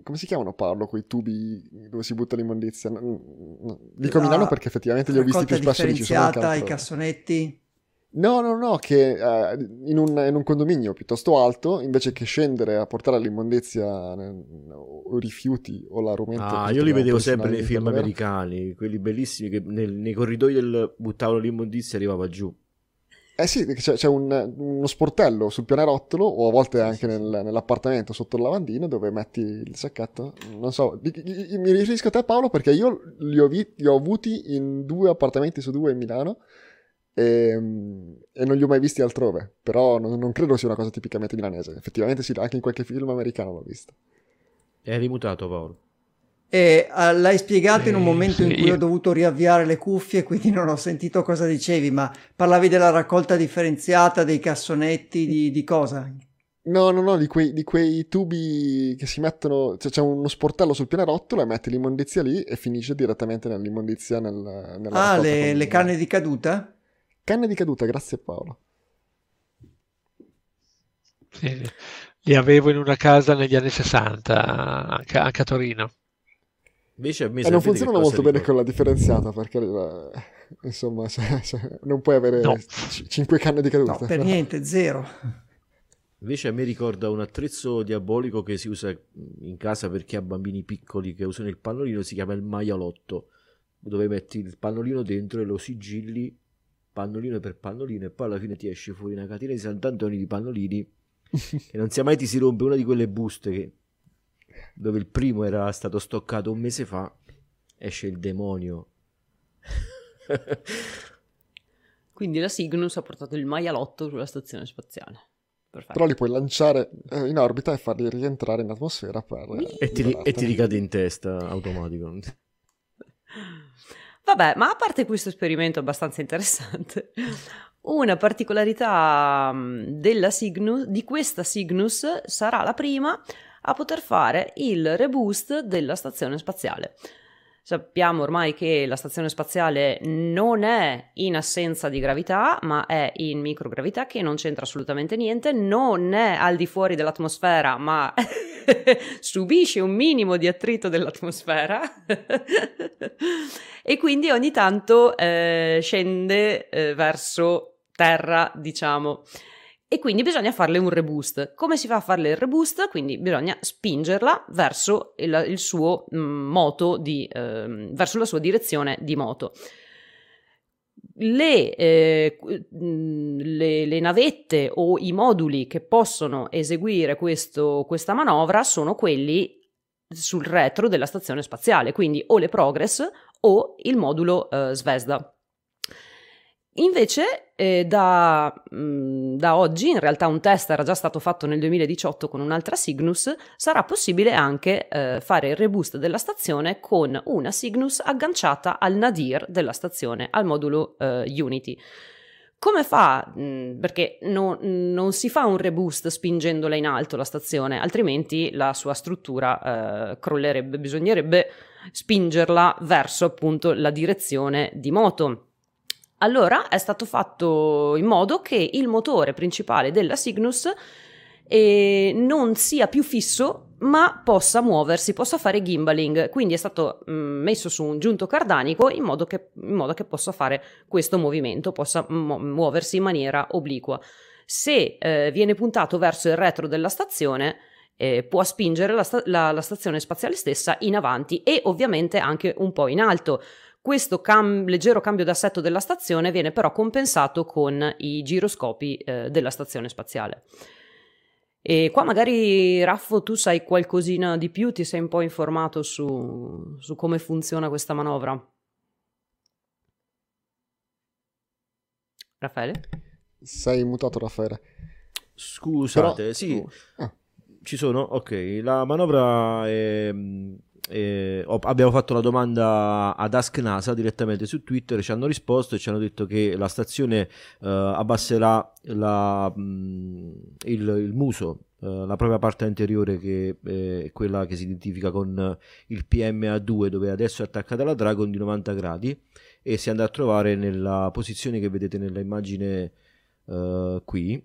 Come si chiamano Paolo, quei tubi dove si butta l'immondizia? Dico La Milano perché effettivamente li ho visti più spesso di ci i cassonetti? No, no, no, che uh, in, un, in, un, condominio piuttosto alto, invece che scendere a portare l'immondizia o rifiuti o la rumenta... Ah, io li vedevo sempre nei film americani, quelli bellissimi che nel, nei corridoi del, buttavano l'immondizia arrivava giù. Eh sì, c'è, c'è un, uno sportello sul pianerottolo o a volte anche nel, nell'appartamento sotto il lavandino dove metti il sacchetto. Non so, mi riferisco a te Paolo perché io li ho, vi, li ho avuti in due appartamenti su due in Milano e, e non li ho mai visti altrove. Però non, non, credo sia una cosa tipicamente milanese. Effettivamente sì, anche in qualche film americano l'ho visto. È rimutato Paolo. E uh, l'hai spiegato in un momento sì. in cui ho dovuto riavviare le cuffie, quindi non ho sentito cosa dicevi, ma parlavi della raccolta differenziata, dei cassonetti, di, di cosa? No, no, no, di quei, di quei, tubi che si mettono, cioè c'è uno sportello sul pianerottolo e metti l'immondizia lì e finisce direttamente nell'immondizia nel, nella Ah, le, le canne di caduta? Canne di caduta, grazie Paolo. Sì, li avevo in una casa negli anni 60, anche, anche a Torino. Invece a me e non funzionano molto bene con la differenziata perché eh, insomma *laughs* cioè, cioè, non puoi avere no. c- 5 canne di caduta. No, per niente, zero. Invece a me ricorda un attrezzo diabolico che si usa in casa per chi ha bambini piccoli che usano il pannolino, si chiama il maialotto, dove metti il pannolino dentro e lo sigilli pannolino per pannolino e poi alla fine ti esce fuori una catena di sant'Antoni di pannolini *laughs* e non sia mai ti si rompe una di quelle buste che, dove il primo era stato stoccato un mese fa, esce il demonio. *laughs* Quindi la Cygnus ha portato il maialotto sulla stazione spaziale. Perfetto. Però li puoi lanciare eh, in orbita e farli rientrare in atmosfera per... E ti, e ti ricade in testa automatico. *laughs* Vabbè, ma a parte questo esperimento abbastanza interessante, una particolarità mm, della Cygnus, di questa Cygnus sarà la prima a poter fare il reboost della stazione spaziale. Sappiamo ormai che la stazione spaziale non è in assenza di gravità, ma è in microgravità che non c'entra assolutamente niente, non è al di fuori dell'atmosfera, ma *laughs* subisce un minimo di attrito dell'atmosfera *laughs* e quindi ogni tanto eh, scende eh, verso terra, diciamo e quindi bisogna farle un reboost. Come si fa a farle il reboost? Quindi bisogna spingerla verso il, il suo mm, moto di, eh, verso la sua direzione di moto. Le, eh, mm, le, le, navette o i moduli che possono eseguire questo, questa manovra sono quelli sul retro della stazione spaziale, quindi o le Progress o il modulo eh, Svezda. Invece eh, da, mh, mm, da, oggi, in realtà un test era già stato fatto nel 2018 con un'altra Cygnus, sarà possibile anche eh, fare il reboost della stazione con una Cygnus agganciata al nadir della stazione, al modulo eh, Unity. Come fa? Mm, perché no, non si fa un reboost spingendola in alto la stazione, altrimenti la sua struttura eh, crollerebbe, bisognerebbe spingerla verso appunto la direzione di moto allora è stato fatto in modo che il motore principale della Cygnus eh, non sia più fisso ma possa muoversi, possa fare gimbaling. Quindi è stato mh, mm, messo su un giunto cardanico in modo, che, in modo che possa fare questo movimento, possa mu- muoversi in maniera obliqua. Se eh, viene puntato verso il retro della stazione, eh, può spingere la, sta- la, la stazione spaziale stessa in avanti e ovviamente anche un po' in alto. Questo cam- leggero cambio d'assetto della stazione viene però compensato con i giroscopi eh, della stazione spaziale. E qua magari Raffo tu sai qualcosina di più, ti sei un po' informato su, su come funziona questa manovra. Raffaele? Sei mutato Raffaele. Scusate, Però... sì. Ah. Ci sono? Ok, la manovra è eh, abbiamo fatto la domanda ad Ask NASA direttamente su Twitter, ci hanno risposto e ci hanno detto che la stazione eh, abbasserà la, mh, mm, il, il, muso, eh, la propria parte anteriore che è quella che si identifica con il PMA2 dove adesso è attaccata la Dragon di 90 gradi e si andrà a trovare nella posizione che vedete nella immagine eh, qui.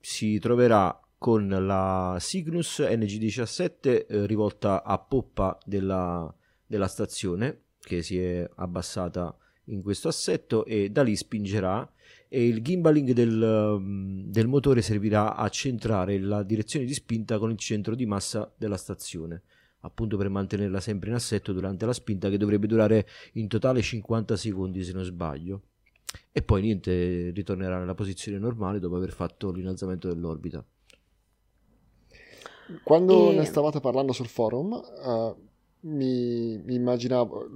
si troverà con la Cygnus NG17 eh, rivolta a poppa della, della stazione che si è abbassata in questo assetto e da lì spingerà e il gimbaling del, mm, del, motore servirà a centrare la direzione di spinta con il centro di massa della stazione appunto per mantenerla sempre in assetto durante la spinta che dovrebbe durare in totale 50 secondi se non sbaglio. E poi niente ritornerà nella posizione normale dopo aver fatto l'innalzamento dell'orbita quando e... ne stavate parlando sul forum, uh, mi, mi, immaginavo.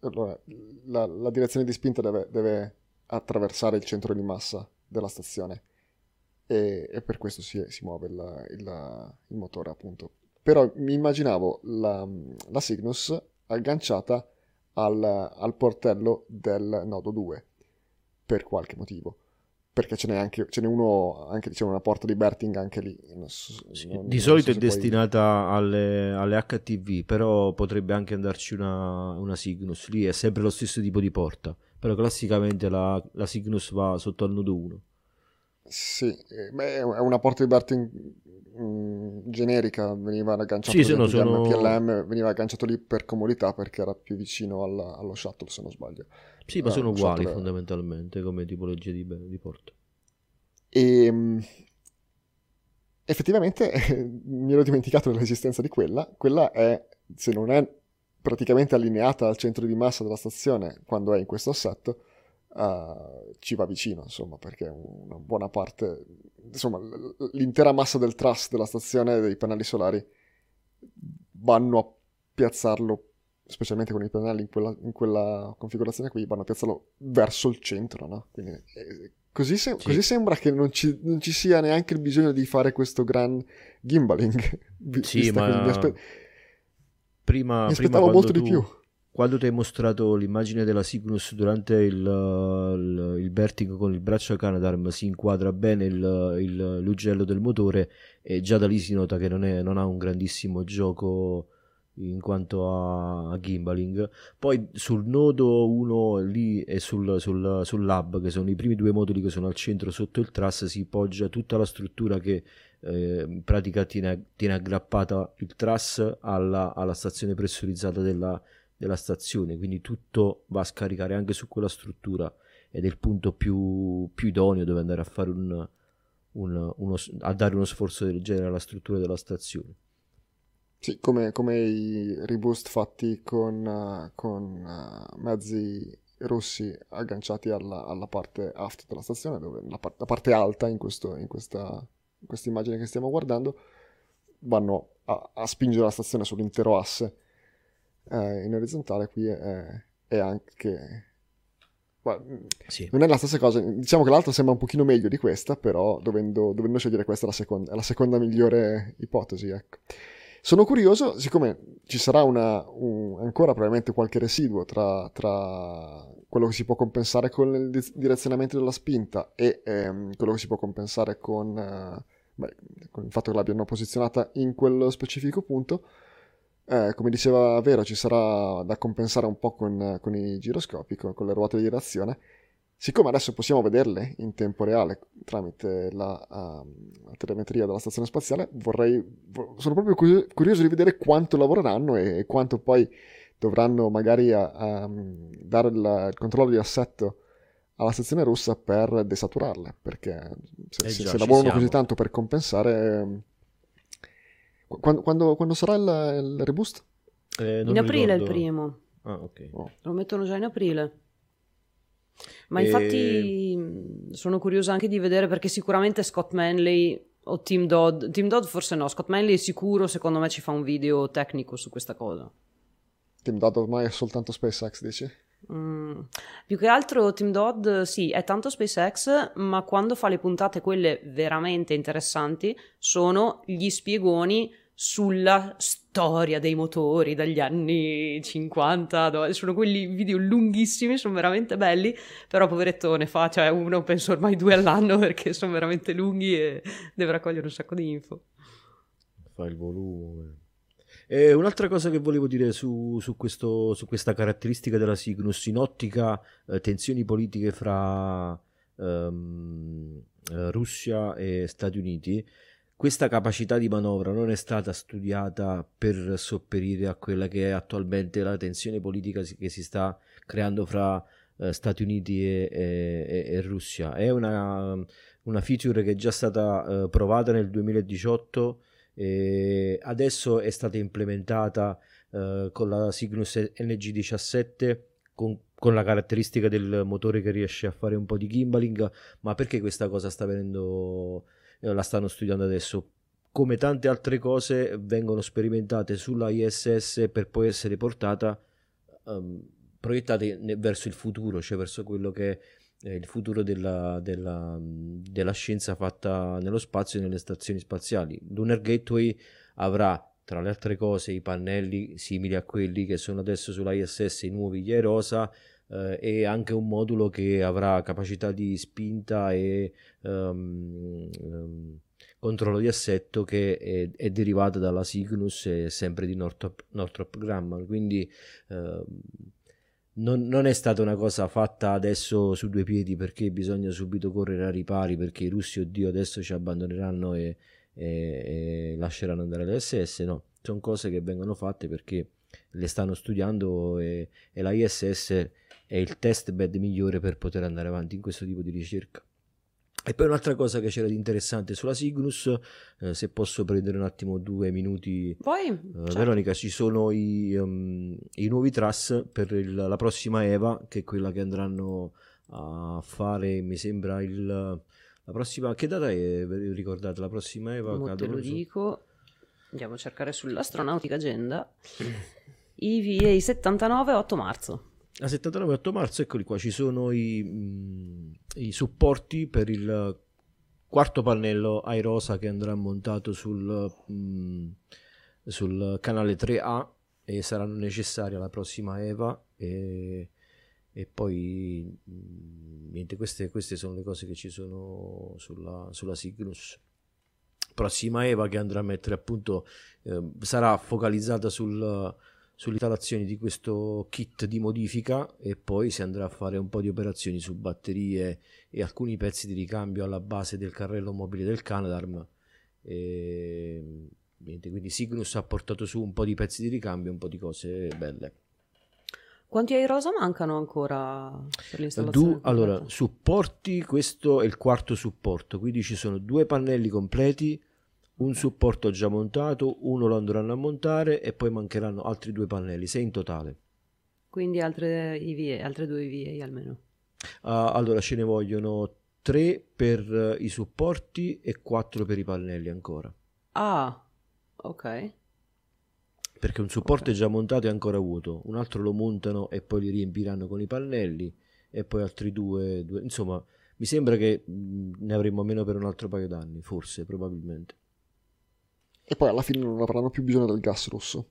Allora, la, la, direzione di spinta deve, deve, attraversare il centro di massa della stazione e, e per questo si, si muove il, il, il, motore, appunto. Però mi immaginavo la, la Cygnus agganciata al, al portello del nodo 2 per qualche motivo perché ce n'è anche ce n'è uno anche diciamo una porta di Berting anche lì. Non so, non, di solito so è destinata poi... alle, alle, HTV però potrebbe anche andarci una, una, Cygnus. Lì è sempre lo stesso tipo di porta però classicamente la, la Cygnus va sotto al nodo 1 Sì, eh, beh, è una porta di Bertin mm, generica, veniva agganciato Sì, esempio, di sono... MPLM, veniva agganciato lì per comodità perché era più vicino alla- allo shuttle, se non sbaglio. Sì, ma Eh, sono uguali fondamentalmente come tipologia di, di porta. E mm, effettivamente *laughs* mi ero dimenticato dell'esistenza di quella. Quella è, se non è praticamente allineata al centro di massa della stazione quando è in questo assetto, eh, ci va vicino, insomma, perché una buona parte, insomma, l'intera massa del truss della stazione dei pannelli solari vanno a piazzarlo, specialmente con i pannelli in quella, in quella configurazione qui, vanno a piazzarlo verso il centro, no? Quindi eh, così, se- Sì. così sembra che non ci, non ci sia neanche il bisogno di fare questo gran gimbaling. *laughs* vi- Sì, ma mi, aspe- prima, mi prima aspettavo quando molto di tu- più. Quando ti hai mostrato l'immagine della Cygnus durante il, il, il Berting con il braccio a Canadarm, si inquadra bene il, il- l'ugello del motore e già da lì si nota che non, è- non ha un grandissimo gioco in quanto a, a gimbaling. Poi sul nodo 1 lì e sul, sul, sul lab, che sono i primi due moduli che sono al centro sotto il truss, si poggia tutta la struttura che eh, in pratica tiene, tiene aggrappata il truss alla, alla stazione pressurizzata della, della stazione, quindi tutto va a scaricare anche su quella struttura ed è il punto più, più idoneo dove andare a fare un, un- uno, a dare uno sforzo del genere alla struttura della stazione. Sì, come, come i reboost fatti con, eh, con, eh, mezzi russi agganciati alla, alla parte aft della stazione, dove la, par- la parte alta in, questo, in questa in questa immagine che stiamo guardando vanno a, a spingere la stazione sull'intero asse eh, in orizzontale. Qui è, è anche. guarda, Sì. non è la stessa cosa, diciamo che l'altra sembra un pochino meglio di questa, però dovendo, dovendo scegliere questa è la seconda, è la seconda migliore ipotesi, ecco. Sono curioso, siccome ci sarà una, un- ancora probabilmente qualche residuo tra, tra quello che si può compensare con il di- direzionamento della spinta e ehm, quello che si può compensare con, eh, beh, con il fatto che l'abbiano posizionata in quello specifico punto, eh, come diceva Vero, ci sarà da compensare un po' con, con i giroscopi, con, con le ruote di reazione. Siccome adesso possiamo vederle in tempo reale tramite la, ehm, la telemetria della stazione spaziale, vorrei, vo- sono proprio curio- curioso di vedere quanto lavoreranno e, e quanto poi dovranno magari a- a, dare il, il controllo di assetto alla stazione russa per desaturarle, perché se, Eh se- già, se lavorano siamo. così tanto per compensare... ehm, qu- Quando, quando- quando sarà il, il reboost? Eh, non In aprile è il ricordo- primo, Ah, ok. Oh. lo mettono già in aprile. Ma infatti sono curiosa anche di vedere perché sicuramente Scott Manley o Tim Dodd, Tim Dodd forse no, Scott Manley è sicuro, secondo me ci fa un video tecnico su questa cosa. Team Dot ormai è soltanto SpaceX, dici? Mm, Più che altro Tim Dodd sì, è tanto SpaceX, ma quando fa le puntate quelle veramente interessanti sono gli spiegoni sulla storia dei motori dagli anni 50, dove- sono quelli video lunghissimi, sono veramente belli, però poveretto ne fa, cioè uno penso ormai due all'anno perché sono veramente lunghi e deve raccogliere un sacco di info. fa il volume. E un'altra cosa che volevo dire su, su questo- su questa caratteristica della Cygnus in ottica eh, tensioni politiche fra ehm, eh, Russia e Stati Uniti, questa capacità di manovra non è stata studiata per sopperire a quella che è attualmente la tensione politica che si sta creando fra eh, Stati Uniti e, e- e- Russia. È una, una feature che è già stata eh, provata nel 2018 e adesso è stata implementata eh, con la Cygnus NG17 con, con la caratteristica del motore che riesce a fare un po' di gimbaling ma perché questa cosa sta venendo la stanno studiando adesso come tante altre cose vengono sperimentate sulla ISS per poi essere portata ehm, proiettate verso il futuro cioè verso quello che è eh, il futuro della, della, della scienza fatta nello spazio e nelle stazioni spaziali. Lunar Gateway avrà tra le altre cose i pannelli simili a quelli che sono adesso sulla ISS, i nuovi gli Aerosa eh, e anche un modulo che avrà capacità di spinta e ehm, ehm, controllo di assetto che è, è derivata dalla Cygnus e sempre di Northrop, Northrop Grumman quindi ehm, non, non, è stata una cosa fatta adesso su due piedi perché bisogna subito correre a ripari perché i russi, oddio, adesso ci abbandoneranno e, e, e lasceranno andare le. No, sono cose che vengono fatte perché le stanno studiando e, e la ISS è il test bed migliore per poter andare avanti in questo tipo di ricerca. E poi un'altra cosa che c'era di interessante sulla Cygnus, eh, se posso prendere un attimo due minuti, Poi, eh, certo. Veronica, ci sono i, um, i nuovi truss per il, la prossima EVA, che è quella che andranno a fare, mi sembra, il, la prossima... Che data è? Ricordate, la prossima EVA? Mo te lo so. dico. Andiamo a cercare sull'astronautica agenda. IVA 79 8 marzo. A 79 8 marzo, eccoli qua, ci sono i, mm, i supporti per il quarto pannello Airosa che andrà montato sul, mm, sul canale 3A e saranno necessari alla prossima EVA e, e poi mm, niente, queste, queste sono le cose che ci sono sulla, sulla Cygnus. Prossima EVA che andrà a mettere appunto, eh, sarà focalizzata sul sull'installazione di questo kit di modifica e poi si andrà a fare un po' di operazioni su batterie e alcuni pezzi di ricambio alla base del carrello mobile del Canadarm e niente, quindi Cygnus ha portato su un po' di pezzi di ricambio un po' di cose belle Quanti Airosa mancano ancora per l'installazione? Du, allora, supporti, questo è il quarto supporto, quindi ci sono due pannelli completi, un supporto già montato, uno lo andranno a montare e poi mancheranno altri due pannelli, sei in totale. Quindi altre IVA, altre due IVA almeno. Ah, allora ce ne vogliono tre per eh, i supporti e quattro per i pannelli ancora. Ah, ok. Perché un supporto Ok. è già montato e ancora vuoto, un altro lo montano e poi li riempiranno con i pannelli e poi altri due, due- insomma mi sembra che mh, ne avremo meno per un altro paio d'anni, forse, probabilmente. E poi alla fine non avranno più bisogno del gas russo.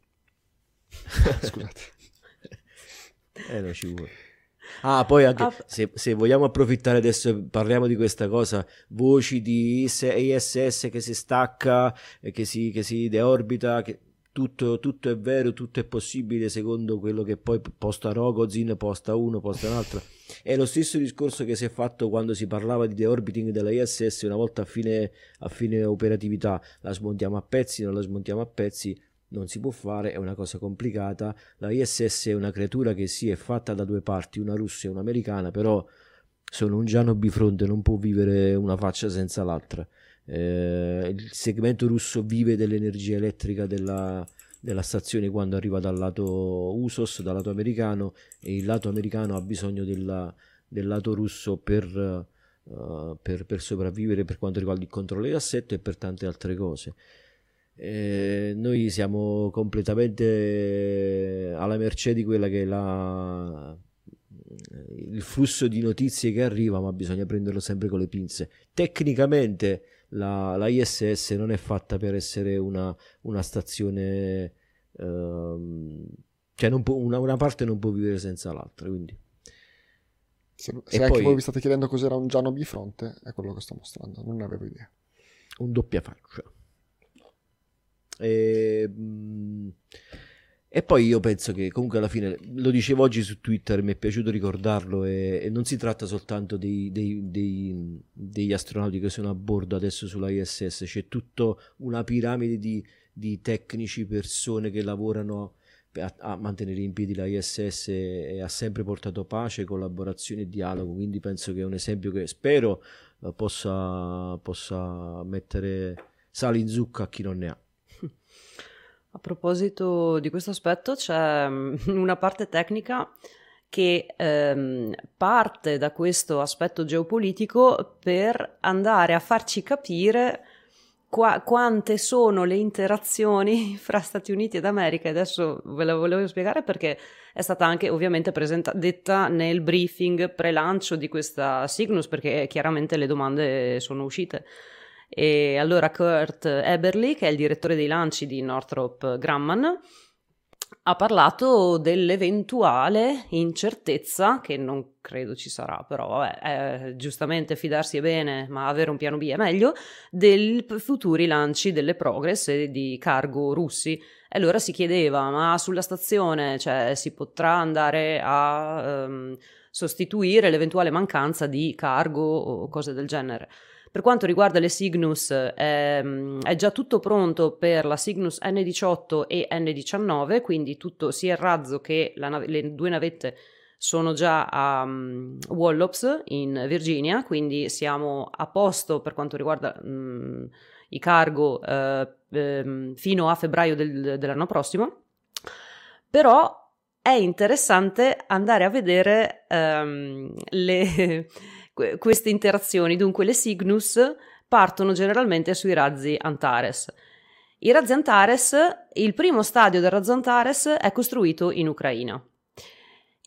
*laughs* Scusate. Eh, non ci vuole. Ah, poi anche Ah, se, se vogliamo approfittare adesso parliamo di questa cosa, voci di IS ISS che si stacca, e che si, che si deorbita, che tutto, tutto è vero, tutto è possibile secondo quello che poi posta Rogozin, posta uno, posta un altro. È lo stesso discorso che si è fatto quando si parlava di deorbiting della ISS una volta a fine, a fine operatività. La smontiamo a pezzi, non la smontiamo a pezzi, non si può fare, è una cosa complicata. La ISS è una creatura che sì è fatta da due parti, una russa e un'americana, però sono un giano bifronte, non può vivere una faccia senza l'altra. Eh, il segmento russo vive dell'energia elettrica della, della stazione quando arriva dal lato USOS, dal lato americano, e il lato americano ha bisogno della- del lato russo per, eh, per, per sopravvivere per quanto riguarda il controllo di assetto e per tante altre cose. Eh, noi siamo completamente alla mercé di quella che è la, il flusso di notizie che arriva, ma bisogna prenderlo sempre con le pinze. Tecnicamente la, la ISS non è fatta per essere una, una stazione, ehm, cioè può- una, una parte non può vivere senza l'altra, quindi Se, se anche poi- voi vi state chiedendo cos'era un Giano bifronte, è quello che sto mostrando, non ne avevo idea. un doppia faccia. E, mm, e poi io penso che comunque alla fine, lo dicevo oggi su Twitter, mi è piaciuto ricordarlo e, e non si tratta soltanto dei- dei- dei- degli astronauti che sono a bordo adesso sulla ISS, c'è tutta una piramide di, di tecnici, persone che lavorano a, a mantenere in piedi la ISS e, e ha sempre portato pace, collaborazione e dialogo, quindi penso che è un esempio che spero eh, possa, possa mettere sale in zucca a chi non ne ha. A proposito di questo aspetto, c'è mm, *laughs* una parte tecnica che ehm, parte da questo aspetto geopolitico per andare a farci capire qua- quante sono le interazioni *laughs* fra Stati Uniti ed America. Adesso ve la volevo spiegare perché è stata anche ovviamente presenta- detta nel briefing pre-lancio di questa Cygnus, perché chiaramente le domande sono uscite. E allora Kurt Eberly, che è il direttore dei lanci di Northrop Grumman, ha parlato dell'eventuale incertezza, che non credo ci sarà, però vabbè, eh, giustamente fidarsi è bene, ma avere un piano B è meglio, dei futuri lanci delle Progress e di cargo russi. E allora si chiedeva, ma sulla stazione cioè, si potrà andare a um, sostituire l'eventuale mancanza di cargo o cose del genere? Per quanto riguarda le Cygnus, ehm, è già tutto pronto per la Cygnus N18 e N19, quindi tutto sia il razzo che nave, le due navette sono già a um, Wallops in Virginia, quindi siamo a posto per quanto riguarda um, i cargo uh, um, fino a febbraio del, dell'anno prossimo. Però è interessante andare a vedere le queste interazioni. Dunque le Cygnus partono generalmente sui razzi Antares. I razzi Antares, il primo stadio del razzo Antares è costruito in Ucraina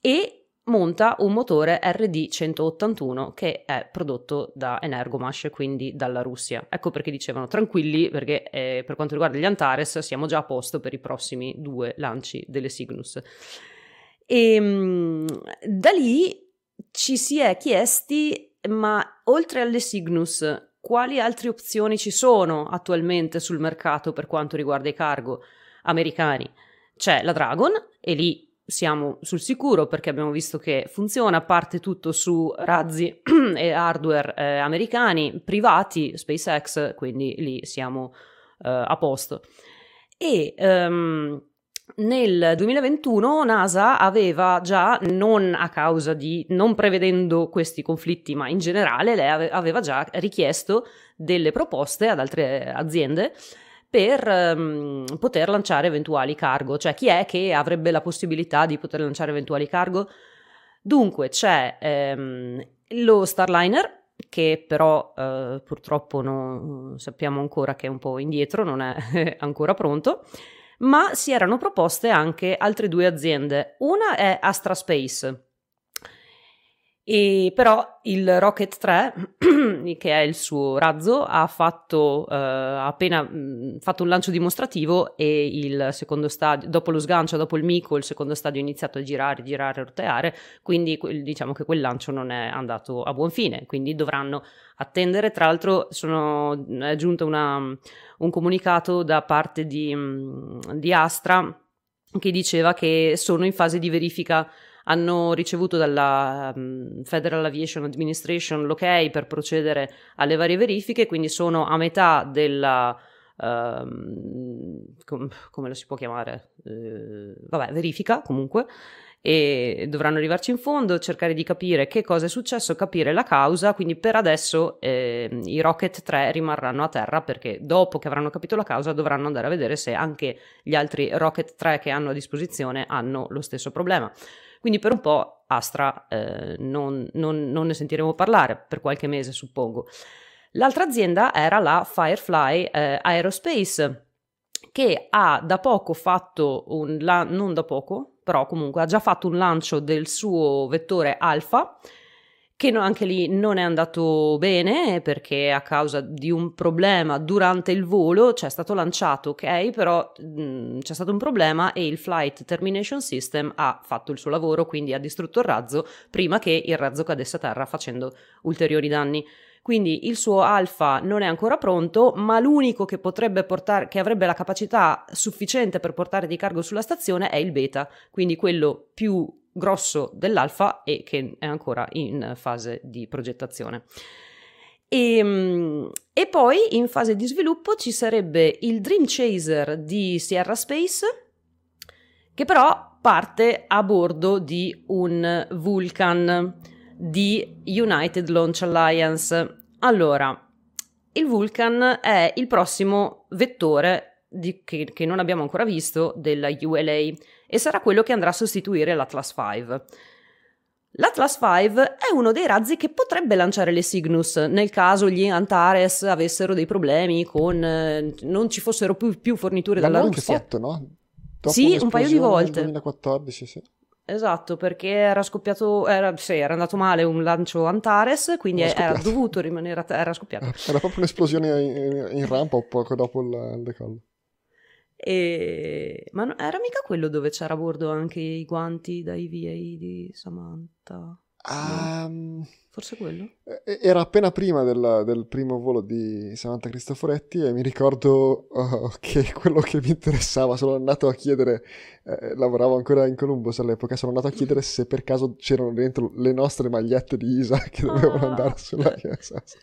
e monta un motore RD181 che è prodotto da Energomash, quindi dalla Russia. Ecco perché dicevano tranquilli, perché eh, per quanto riguarda gli Antares siamo già a posto per i prossimi due lanci delle Cygnus. E ehm, da lì ci si è chiesti, ma oltre alle Cygnus, quali altre opzioni ci sono attualmente sul mercato per quanto riguarda i cargo americani? C'è la Dragon e lì siamo sul sicuro perché abbiamo visto che funziona, parte tutto su razzi *clears throat* e hardware eh, americani, privati, SpaceX, quindi lì siamo eh, a posto. E um, nel 2021 NASA aveva già, non a causa di, non prevedendo questi conflitti, ma in generale, lei aveva già richiesto delle proposte ad altre aziende per um, poter lanciare eventuali cargo, cioè chi è che avrebbe la possibilità di poter lanciare eventuali cargo. Dunque c'è um, lo Starliner, che però uh, purtroppo non sappiamo ancora che è un po' indietro, non è *laughs* ancora pronto ma si erano proposte anche altre due aziende. Una è Astra Space, e però il Rocket 3, *clears throat* che è il suo razzo, ha fatto, eh, appena mh, fatto un lancio dimostrativo e il secondo stadio, dopo lo sgancio, dopo il mico, il secondo stadio ha iniziato a girare, girare, roteare, quindi diciamo che quel lancio non è andato a buon fine, quindi dovranno attendere. Tra l'altro sono, è giunto una, un comunicato da parte di, di Astra che diceva che sono in fase di verifica hanno ricevuto dalla um, Federal Aviation Administration l'ok per procedere alle varie verifiche, quindi sono a metà della... Uh, com- come lo si può chiamare? Uh, vabbè, verifica comunque e dovranno arrivarci in fondo, cercare di capire che cosa è successo, capire la causa, quindi per adesso eh, i Rocket 3 rimarranno a terra perché dopo che avranno capito la causa dovranno andare a vedere se anche gli altri Rocket 3 che hanno a disposizione hanno lo stesso problema. Quindi per un po' Astra eh, non, non, non ne sentiremo parlare, per qualche mese suppongo. L'altra azienda era la Firefly eh, Aerospace, che ha da poco fatto un, la, non da poco, però comunque ha già fatto un lancio del suo vettore Alpha, che no, anche lì non è andato bene perché a causa di un problema durante il volo c'è stato lanciato, ok, però mh, mm, c'è stato un problema e il Flight Termination System ha fatto il suo lavoro, quindi ha distrutto il razzo prima che il razzo cadesse a terra facendo ulteriori danni. Quindi il suo alfa non è ancora pronto, ma l'unico che potrebbe portare, che avrebbe la capacità sufficiente per portare di cargo sulla stazione è il beta, quindi quello più grosso dell'alfa e che è ancora in fase di progettazione. E, ehm, e, poi in fase di sviluppo ci sarebbe il Dream Chaser di Sierra Space, che però parte a bordo di un Vulcan di United Launch Alliance. Allora, il Vulcan è il prossimo vettore di, che, che non abbiamo ancora visto della ULA e sarà quello che andrà a sostituire l'Atlas V. L'Atlas V è uno dei razzi che potrebbe lanciare le Cygnus nel caso gli Antares avessero dei problemi con eh, non ci fossero più, più forniture dalla Russia. fatto, no? Dopo Sì, un paio di volte. Nel 2014, sì. Esatto, perché era scoppiato, era, sì, era andato male un lancio Antares, quindi Era dovuto rimanere a terra, era scoppiato. *laughs* Era proprio un'esplosione in, in rampa o poco dopo il, il decollo. E... Ma no, era mica quello dove c'era a bordo anche i guanti da EVA di Samantha? Um, Forse quello? Era appena prima del, del, primo volo di Samantha Cristoforetti e mi ricordo oh, *laughs* che quello che mi interessava, sono andato a chiedere, eh, lavoravo ancora in Columbus all'epoca, sono andato a chiedere se per caso c'erano dentro le nostre magliette di Isa *laughs* che dovevano ah. andare sulla ISS.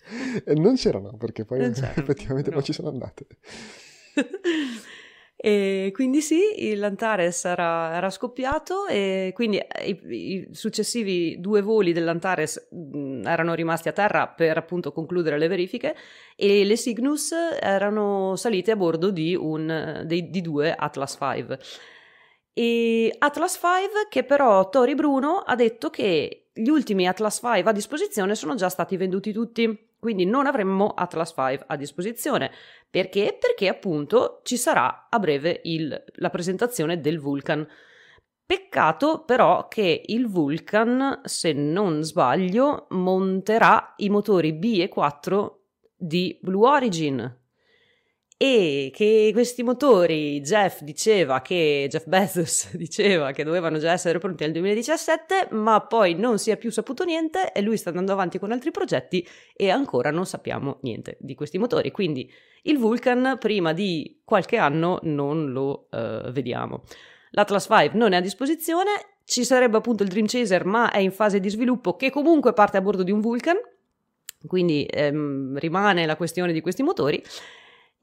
E non c'erano, perché poi *laughs* effettivamente no. poi ci sono andate. E quindi sì, l'Antares era, era scoppiato e quindi eh, i, i, successivi due voli dell'Antares mh, erano rimasti a terra per appunto concludere le verifiche e le Cygnus erano salite a bordo di, un, dei, di due Atlas V. E Atlas V che però Tori Bruno ha detto che gli ultimi Atlas V a disposizione sono già stati venduti tutti quindi non avremmo Atlas V a disposizione. Perché? Perché appunto ci sarà a breve il, la presentazione del Vulcan. Peccato però che il Vulcan, se non sbaglio, monterà i motori B e 4 di Blue Origin, e che questi motori Jeff diceva che Jeff Bezos *laughs* diceva che dovevano già essere pronti nel 2017 ma poi non si è più saputo niente e lui sta andando avanti con altri progetti e ancora non sappiamo niente di questi motori. Quindi il Vulcan prima di qualche anno non lo uh, vediamo. l'Atlas V non è a disposizione ci sarebbe appunto il Dream Chaser ma è in fase di sviluppo che comunque parte a bordo di un Vulcan quindi ehm, rimane la questione di questi motori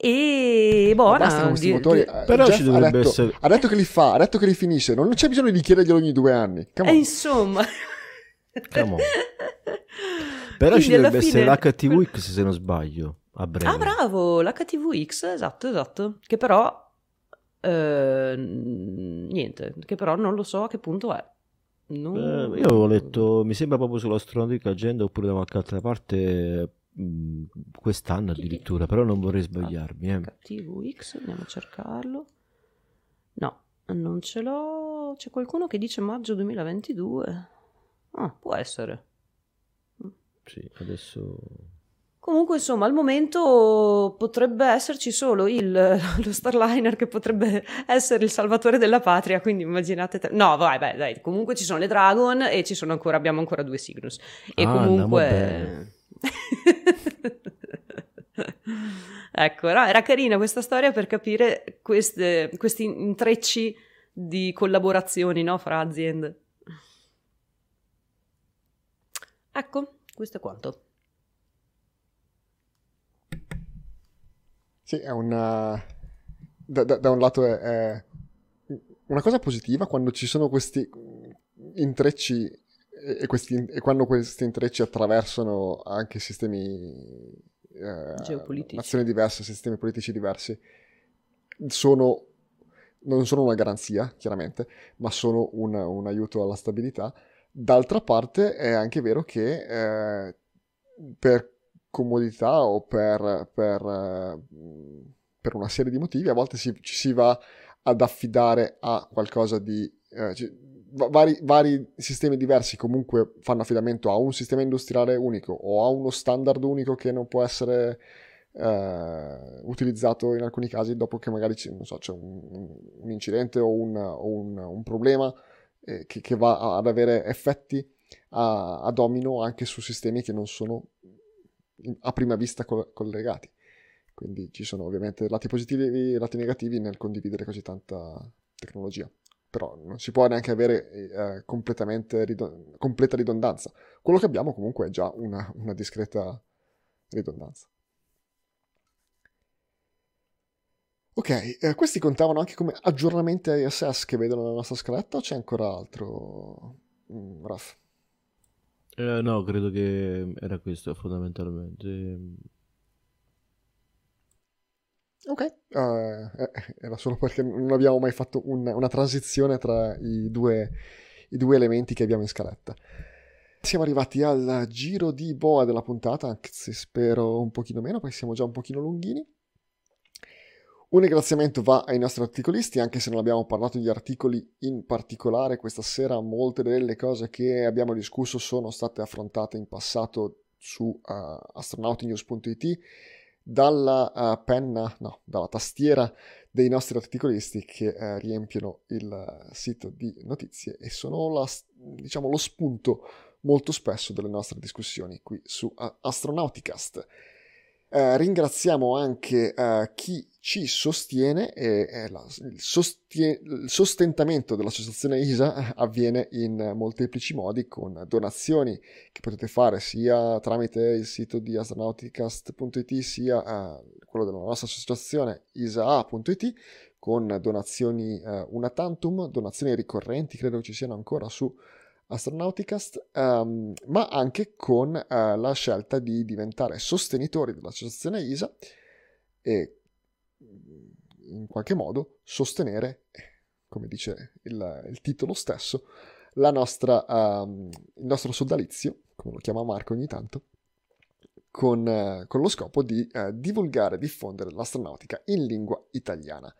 e buona. questi di, motori. Di, eh, però Jeff ci dovrebbe ha detto, essere. Ha detto che li fa, ha detto che li finisce. Non c'è bisogno di chiederglielo ogni due anni. E eh, insomma. *laughs* però ci dovrebbe essere l'HTVX se non sbaglio. A breve. Ah, bravo, l'HTVX, esatto, esatto. Che però. Eh, niente, che però non lo so a che punto è. Non... Eh, io avevo letto, mi sembra proprio sull'Astronomica Agenda oppure da qualche altra parte Quest'anno addirittura, però non vorrei sbagliarmi. Eh. TVX, andiamo a cercarlo. No, non ce l'ho. C'è qualcuno che dice maggio 2022. Ah, può essere. Sì, adesso... Comunque, insomma, al momento potrebbe esserci solo il, *laughs* lo Starliner che potrebbe essere il salvatore della patria, quindi immaginate... Te... No, vai, vai, dai, comunque ci sono le Dragon e ci sono ancora, abbiamo ancora due Cygnus. E ah, comunque... *laughs* ecco, no, era carina questa storia per capire queste, questi intrecci di collaborazioni no, fra aziende. Ecco, questo è quanto. Sì, è una... Da, da, da un lato è, è, una cosa positiva quando ci sono questi intrecci e, questi, e quando questi intrecci attraversano anche sistemi eh, nazioni diverse, sistemi politici diversi, sono, non sono una garanzia, chiaramente, ma sono un, un aiuto alla stabilità. D'altra parte è anche vero che eh, per comodità o per, per, eh, per, una serie di motivi a volte si, ci si va ad affidare a qualcosa di... Eh, vari, vari, sistemi diversi comunque fanno affidamento a un sistema industriale unico o a uno standard unico che non può essere eh, utilizzato in alcuni casi dopo che magari so, c'è un, un, incidente o un, o un, un problema eh, che, che, va ad avere effetti a, a, domino anche su sistemi che non sono a prima vista co- collegati. Quindi ci sono ovviamente lati positivi e lati negativi nel condividere così tanta tecnologia però non si può neanche avere eh, completamente ridon- completa ridondanza. Quello che abbiamo comunque è già una, una discreta ridondanza. Ok, eh, questi contavano anche come aggiornamenti ISS che vedono nella nostra scaletta o c'è ancora altro, mm, Raf? Eh, no, credo che era questo fondamentalmente. Ok, uh, era solo perché non abbiamo mai fatto un, una transizione tra i due, i due, elementi che abbiamo in scaletta. Siamo arrivati al giro di boa della puntata, anche se spero un pochino meno, perché siamo già un pochino lunghini. Un ringraziamento va ai nostri articolisti, anche se non abbiamo parlato di articoli in particolare questa sera, molte delle cose che abbiamo discusso sono state affrontate in passato su uh, astronautinews.it dalla uh, penna, no, dalla tastiera dei nostri articolisti che eh, riempiono il sito di notizie e sono la, diciamo, lo spunto molto spesso delle nostre discussioni qui su uh, Astronauticast. Uh, ringraziamo anche uh, chi ci sostiene e, e la, il, sostie- il, sostentamento dell'associazione ISA *laughs* avviene in molteplici modi con donazioni che potete fare sia tramite il sito di astronauticast.it sia quello della nostra associazione isa.it con donazioni una tantum, donazioni ricorrenti, credo ci siano ancora su Astronauticast, um, ma anche con uh, la scelta di diventare sostenitori dell'associazione ISA e in qualche modo sostenere, come dice il, il titolo stesso, nostra, um, il nostro sodalizio, come lo chiama Marco ogni tanto, con, uh, con lo scopo di uh, divulgare e diffondere l'astronautica in lingua italiana.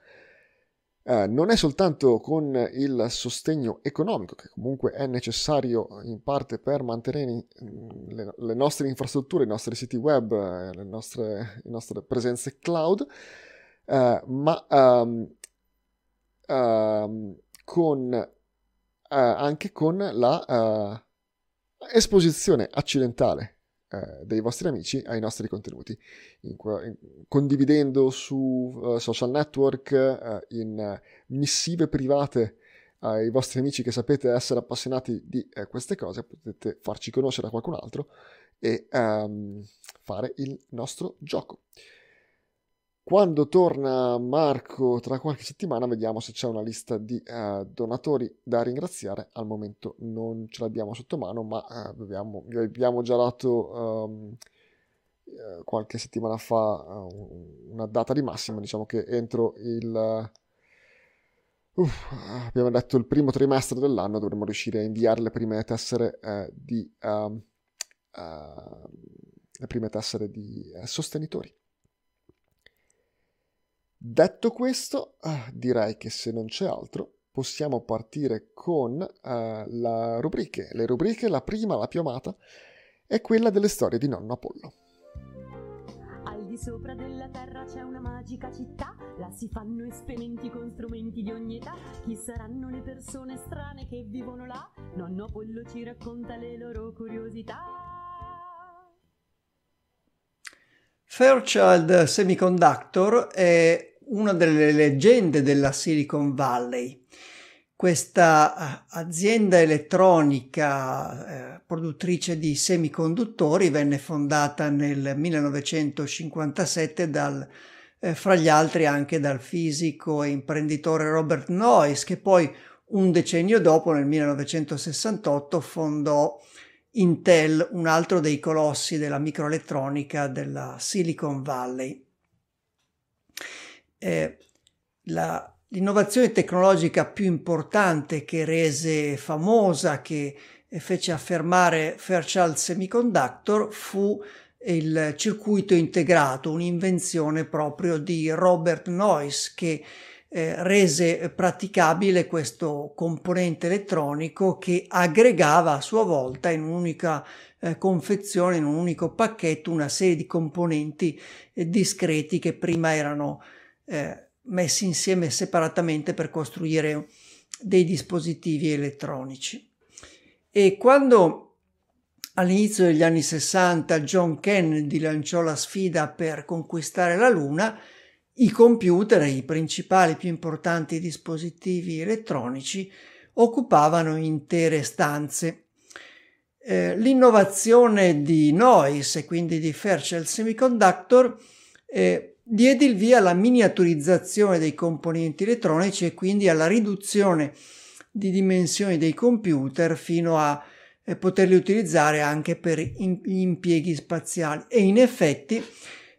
Eh, non è soltanto con il sostegno economico, che comunque è necessario in parte per mantenere mm, le, le nostre infrastrutture, i nostri siti web, eh, le nostre, le nostre presenze cloud, uh, ma um, uh, con, anche con la esposizione accidentale eh, dei vostri amici ai nostri contenuti, in, in, condividendo su uh, social network, uh, in missive private ai vostri amici che sapete essere appassionati di eh, queste cose, potete farci conoscere a qualcun altro e um, fare il nostro gioco. Quando torna Marco tra qualche settimana vediamo se c'è una lista di uh, donatori da ringraziare. Al momento non ce l'abbiamo sotto mano, ma uh, abbiamo, abbiamo già dato um, uh, qualche settimana fa una data di massima. Diciamo che entro il... Uff, abbiamo detto il primo trimestre dell'anno dovremmo riuscire a inviare le prime tessere di... Um, le prime tessere di sostenitori. Detto questo, ah, direi che se non c'è altro possiamo partire con uh, la rubriche. Le rubriche, la prima, la più amata, è quella delle storie di nonno Apollo. Al di sopra della terra c'è una magica città, là si fanno esperimenti con strumenti di ogni età. Chi saranno le persone strane che vivono là? Nonno Apollo ci racconta le loro curiosità. Fairchild Semiconductor è una delle leggende della Silicon Valley. Questa eh, azienda elettronica eh, produttrice di semiconduttori venne fondata nel 1957 dal, eh, fra gli altri anche dal fisico e imprenditore Robert Noyce, che poi un decennio dopo, nel 1968, fondò Intel, un altro dei colossi della microelettronica della Silicon Valley eh, la, l'innovazione tecnologica più importante che rese famosa, che fece affermare Fairchild Semiconductor fu il circuito integrato, un'invenzione proprio di Robert Noyce che eh, rese praticabile questo componente elettronico che aggregava a sua volta in un'unica eh, confezione, in un unico pacchetto, una serie di componenti eh, discreti che prima erano eh, messi insieme separatamente per costruire dei dispositivi elettronici. E quando all'inizio degli anni 60 John Kennedy lanciò la sfida per conquistare la Luna, i computer, i principali più importanti dispositivi elettronici, occupavano intere stanze. Eh, l'innovazione di Noyce e quindi di Fairchild Semiconductor eh, diede il via alla miniaturizzazione dei componenti elettronici e quindi alla riduzione di dimensioni dei computer fino a eh, poterli utilizzare anche per gli impieghi spaziali. E in effetti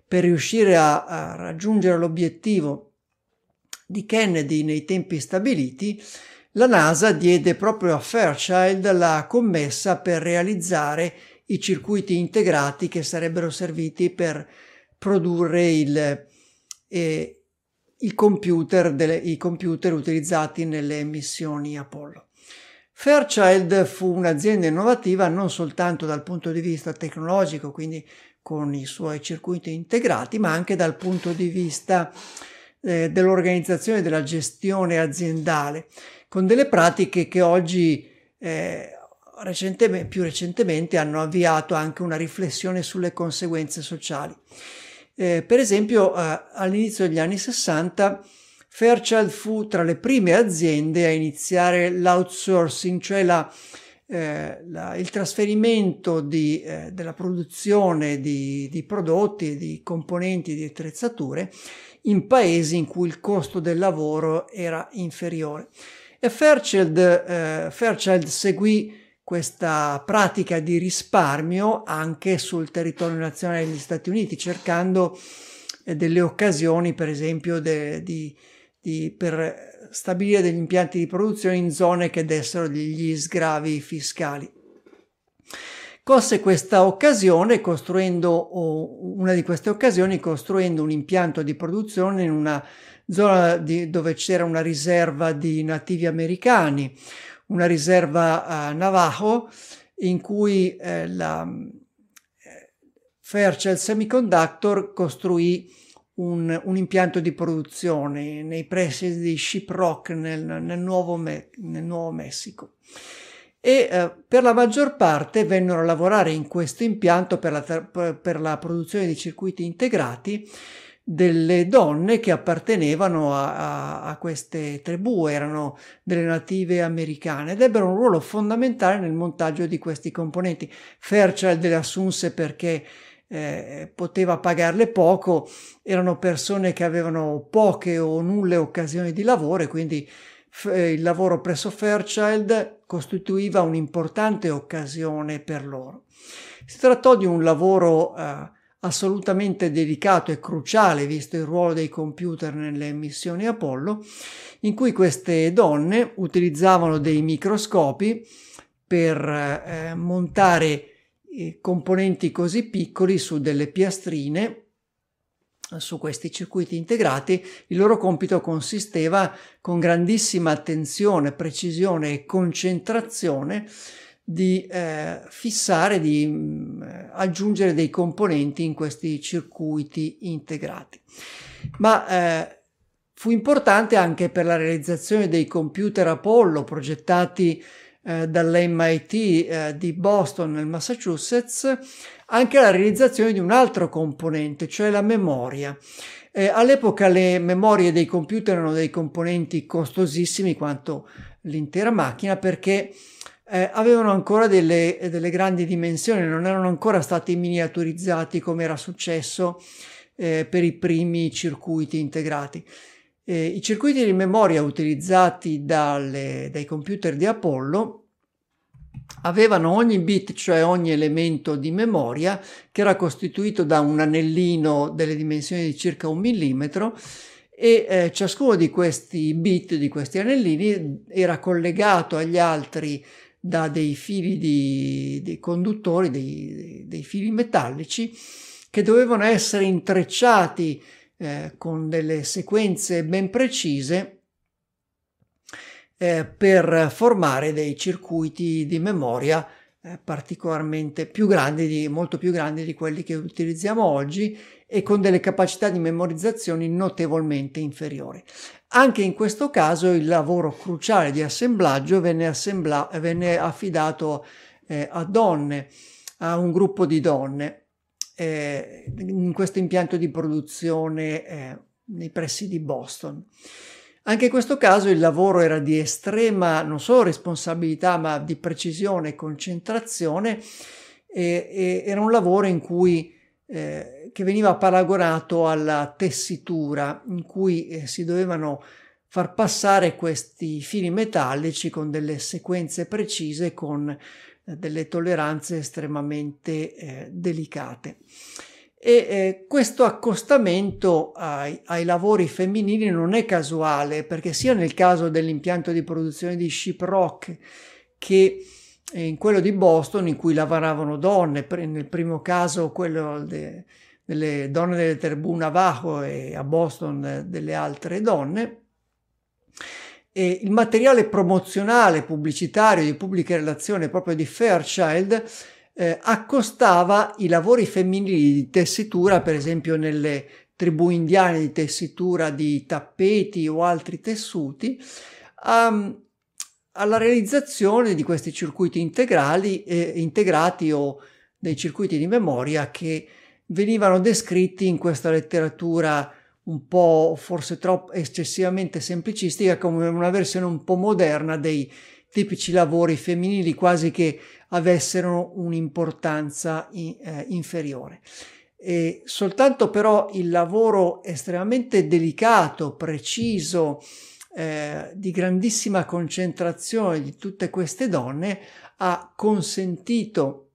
per riuscire a, a raggiungere l'obiettivo di Kennedy nei tempi stabiliti la NASA diede proprio a Fairchild la commessa per realizzare i circuiti integrati che sarebbero serviti per produrre il, eh, computer delle, i computer utilizzati nelle missioni Apollo. Fairchild fu un'azienda innovativa non soltanto dal punto di vista tecnologico, quindi con i suoi circuiti integrati, ma anche dal punto di vista eh, dell'organizzazione della gestione aziendale, con delle pratiche che oggi eh, recentemente, più recentemente hanno avviato anche una riflessione sulle conseguenze sociali. Eh, per esempio, eh, all'inizio degli anni 60 Fairchild fu tra le prime aziende a iniziare l'outsourcing, cioè la, eh, la, il trasferimento di, eh, della produzione di, di prodotti, di componenti, di attrezzature in paesi in cui il costo del lavoro era inferiore. E Fairchild, eh, Fairchild seguì questa pratica di risparmio anche sul territorio nazionale degli Stati Uniti, cercando eh, delle occasioni, per esempio, de, di, di, per stabilire degli impianti di produzione in zone che dessero degli sgravi fiscali. Colse questa occasione costruendo una di queste occasioni costruendo un impianto di produzione in una zona di, dove c'era una riserva di nativi americani, una riserva uh, Navajo in cui eh, la eh, Fairchild Semiconductor costruì un, un, impianto di produzione nei pressi di Shiprock nel, nel, Nuovo, Me- nel Nuovo, Messico. E eh, per la maggior parte vennero a lavorare in questo impianto per la, per la produzione di circuiti integrati delle donne che appartenevano a, a, a, queste tribù, erano delle native americane ed ebbero un ruolo fondamentale nel montaggio di questi componenti. Fairchild le assunse perché eh, poteva pagarle poco, erano persone che avevano poche o nulle occasioni di lavoro e quindi eh, il lavoro presso Fairchild costituiva un'importante occasione per loro. Si trattò di un lavoro eh, assolutamente delicato e cruciale visto il ruolo dei computer nelle missioni Apollo, in cui queste donne utilizzavano dei microscopi per eh, montare eh, componenti così piccoli su delle piastrine su questi circuiti integrati, il loro compito consisteva con grandissima attenzione, precisione e concentrazione di eh, fissare, di mh, mm, aggiungere dei componenti in questi circuiti integrati. Ma eh, fu importante anche per la realizzazione dei computer Apollo progettati eh, dall'MIT eh, di Boston nel Massachusetts, anche la realizzazione di un altro componente, cioè la memoria. Eh, all'epoca le memorie dei computer erano dei componenti costosissimi quanto l'intera macchina perché eh, avevano ancora delle, delle, grandi dimensioni, non erano ancora stati miniaturizzati come era successo eh, per i primi circuiti integrati. Eh, I circuiti di memoria utilizzati dalle, dai computer di Apollo avevano ogni bit, cioè ogni elemento di memoria, che era costituito da un anellino delle dimensioni di circa un millimetro e eh, ciascuno di questi bit, di questi anellini, era collegato agli altri da dei fili di, di conduttori, dei, dei, fili metallici che dovevano essere intrecciati eh, con delle sequenze ben precise eh, per formare dei circuiti di memoria eh, particolarmente più grandi, di, molto più grandi di quelli che utilizziamo oggi e con delle capacità di memorizzazione notevolmente inferiori. Anche in questo caso il lavoro cruciale di assemblaggio venne, assembla- venne affidato eh, a donne, a un gruppo di donne eh, in questo impianto di produzione eh, nei pressi di Boston. Anche in questo caso il lavoro era di estrema non solo responsabilità ma di precisione e concentrazione e, era un lavoro in cui eh, che veniva paragonato alla tessitura in cui eh, si dovevano far passare questi fili metallici con delle sequenze precise con eh, delle tolleranze estremamente eh, delicate. E questo accostamento ai, ai, lavori femminili non è casuale, perché sia nel caso dell'impianto di produzione di Shiprock che in quello di Boston in cui lavoravano donne, nel primo caso quello de, delle donne delle tribù Navajo e a Boston delle altre donne. E il materiale promozionale pubblicitario di pubblica relazione proprio di Fairchild eh, accostava i lavori femminili di tessitura, per esempio nelle tribù indiane di tessitura di tappeti o altri tessuti, a, alla realizzazione di questi circuiti integrali, eh, integrati o dei circuiti di memoria che venivano descritti in questa letteratura un po' forse troppo eccessivamente semplicistica come una versione un po' moderna dei tipici lavori femminili quasi che avessero un'importanza in, eh, inferiore. E soltanto però il lavoro estremamente delicato, preciso, eh, di grandissima concentrazione di tutte queste donne ha consentito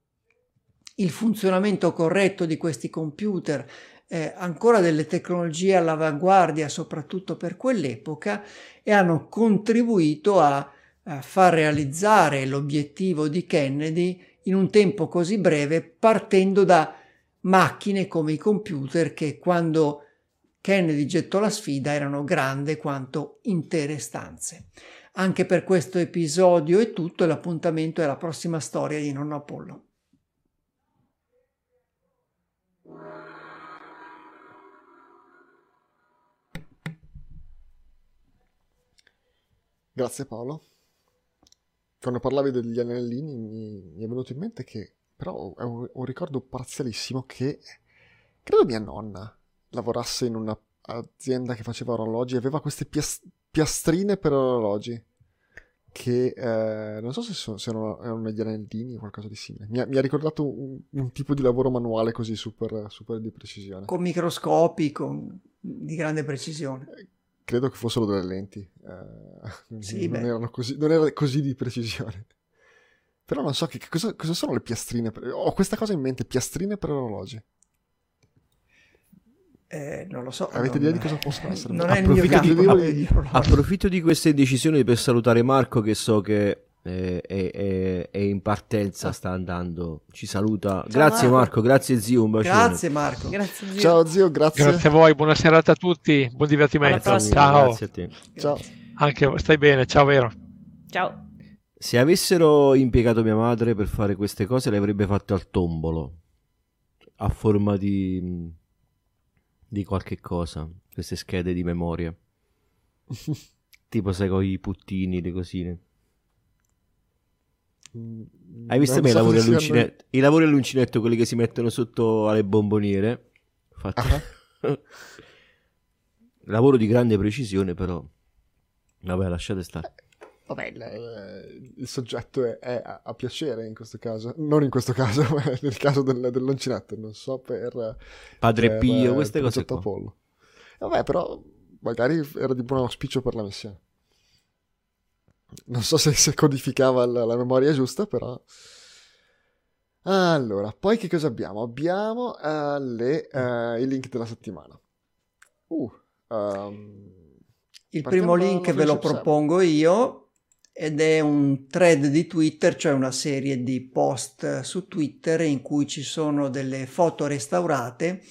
il funzionamento corretto di questi computer, eh, ancora delle tecnologie all'avanguardia, soprattutto per quell'epoca, e hanno contribuito a, a far realizzare l'obiettivo di Kennedy in un tempo così breve, partendo da macchine come i computer che quando Kennedy gettò la sfida erano grandi quanto intere stanze. Anche per questo episodio è tutto e l'appuntamento è la prossima storia di Nonno Apollo. Grazie Paolo. Quando parlavi degli anellini mi, mi è venuto in mente che però è un, un, ricordo parzialissimo che credo mia nonna lavorasse in un'azienda che faceva orologi e aveva queste pias- piastrine per orologi che eh, non so se, sono, se erano, erano negli anellini o qualcosa di simile. Mi ha, mi ha ricordato un, un, tipo di lavoro manuale così super, super di precisione. Con microscopi, con, di grande precisione. Eh, credo che fossero delle lenti, eh, sì, *laughs* non, erano così, non era così di precisione. Però non so che, che cosa, cosa, sono le piastrine. Per, ho questa cosa in mente, piastrine per orologi. Eh, non lo so. Avete idea di cosa possono essere? Non è approfitto, di, approfitto di questa indecisione per salutare Marco che so che è, è, è, in partenza, sta andando. Ci saluta. Ciao grazie Marco. Marco. grazie zio. Un bacione. Grazie Marco. Grazie, zio. Ciao zio, grazie. Grazie a voi, buona serata a tutti, buon divertimento. Ciao. Grazie a te. Ciao. Anche stai bene, ciao Vero. Ciao. Se avessero impiegato mia madre per fare queste cose, le avrebbe fatte al tombolo a forma di di qualche cosa, queste schede di memoria. *laughs* tipo sai con i puttini, le cosine. Mm, Hai visto me so i lavori, all'uncinetto, i lavori all'uncinetto, quelli che si mettono sotto alle bomboniere? Fatti... Uh-huh. *laughs* Lavoro di grande precisione, però. Vabbè, lasciate stare. Vabbè, il, il soggetto è, è a, a, piacere in questo caso, non in questo *laughs* caso, ma nel caso del, dell'uncinetto, non so per... Padre per, Pio, queste cose qua. Apollo. Vabbè, però magari era di buon auspicio per la missione. Non so se, se codificava la, la, memoria giusta, però... Allora, poi che cosa abbiamo? Abbiamo uh, le, uh, i link della settimana. Uh, um, il primo link ve lo propongo io ed è un thread di Twitter, cioè una serie di post su Twitter in cui ci sono delle foto restaurate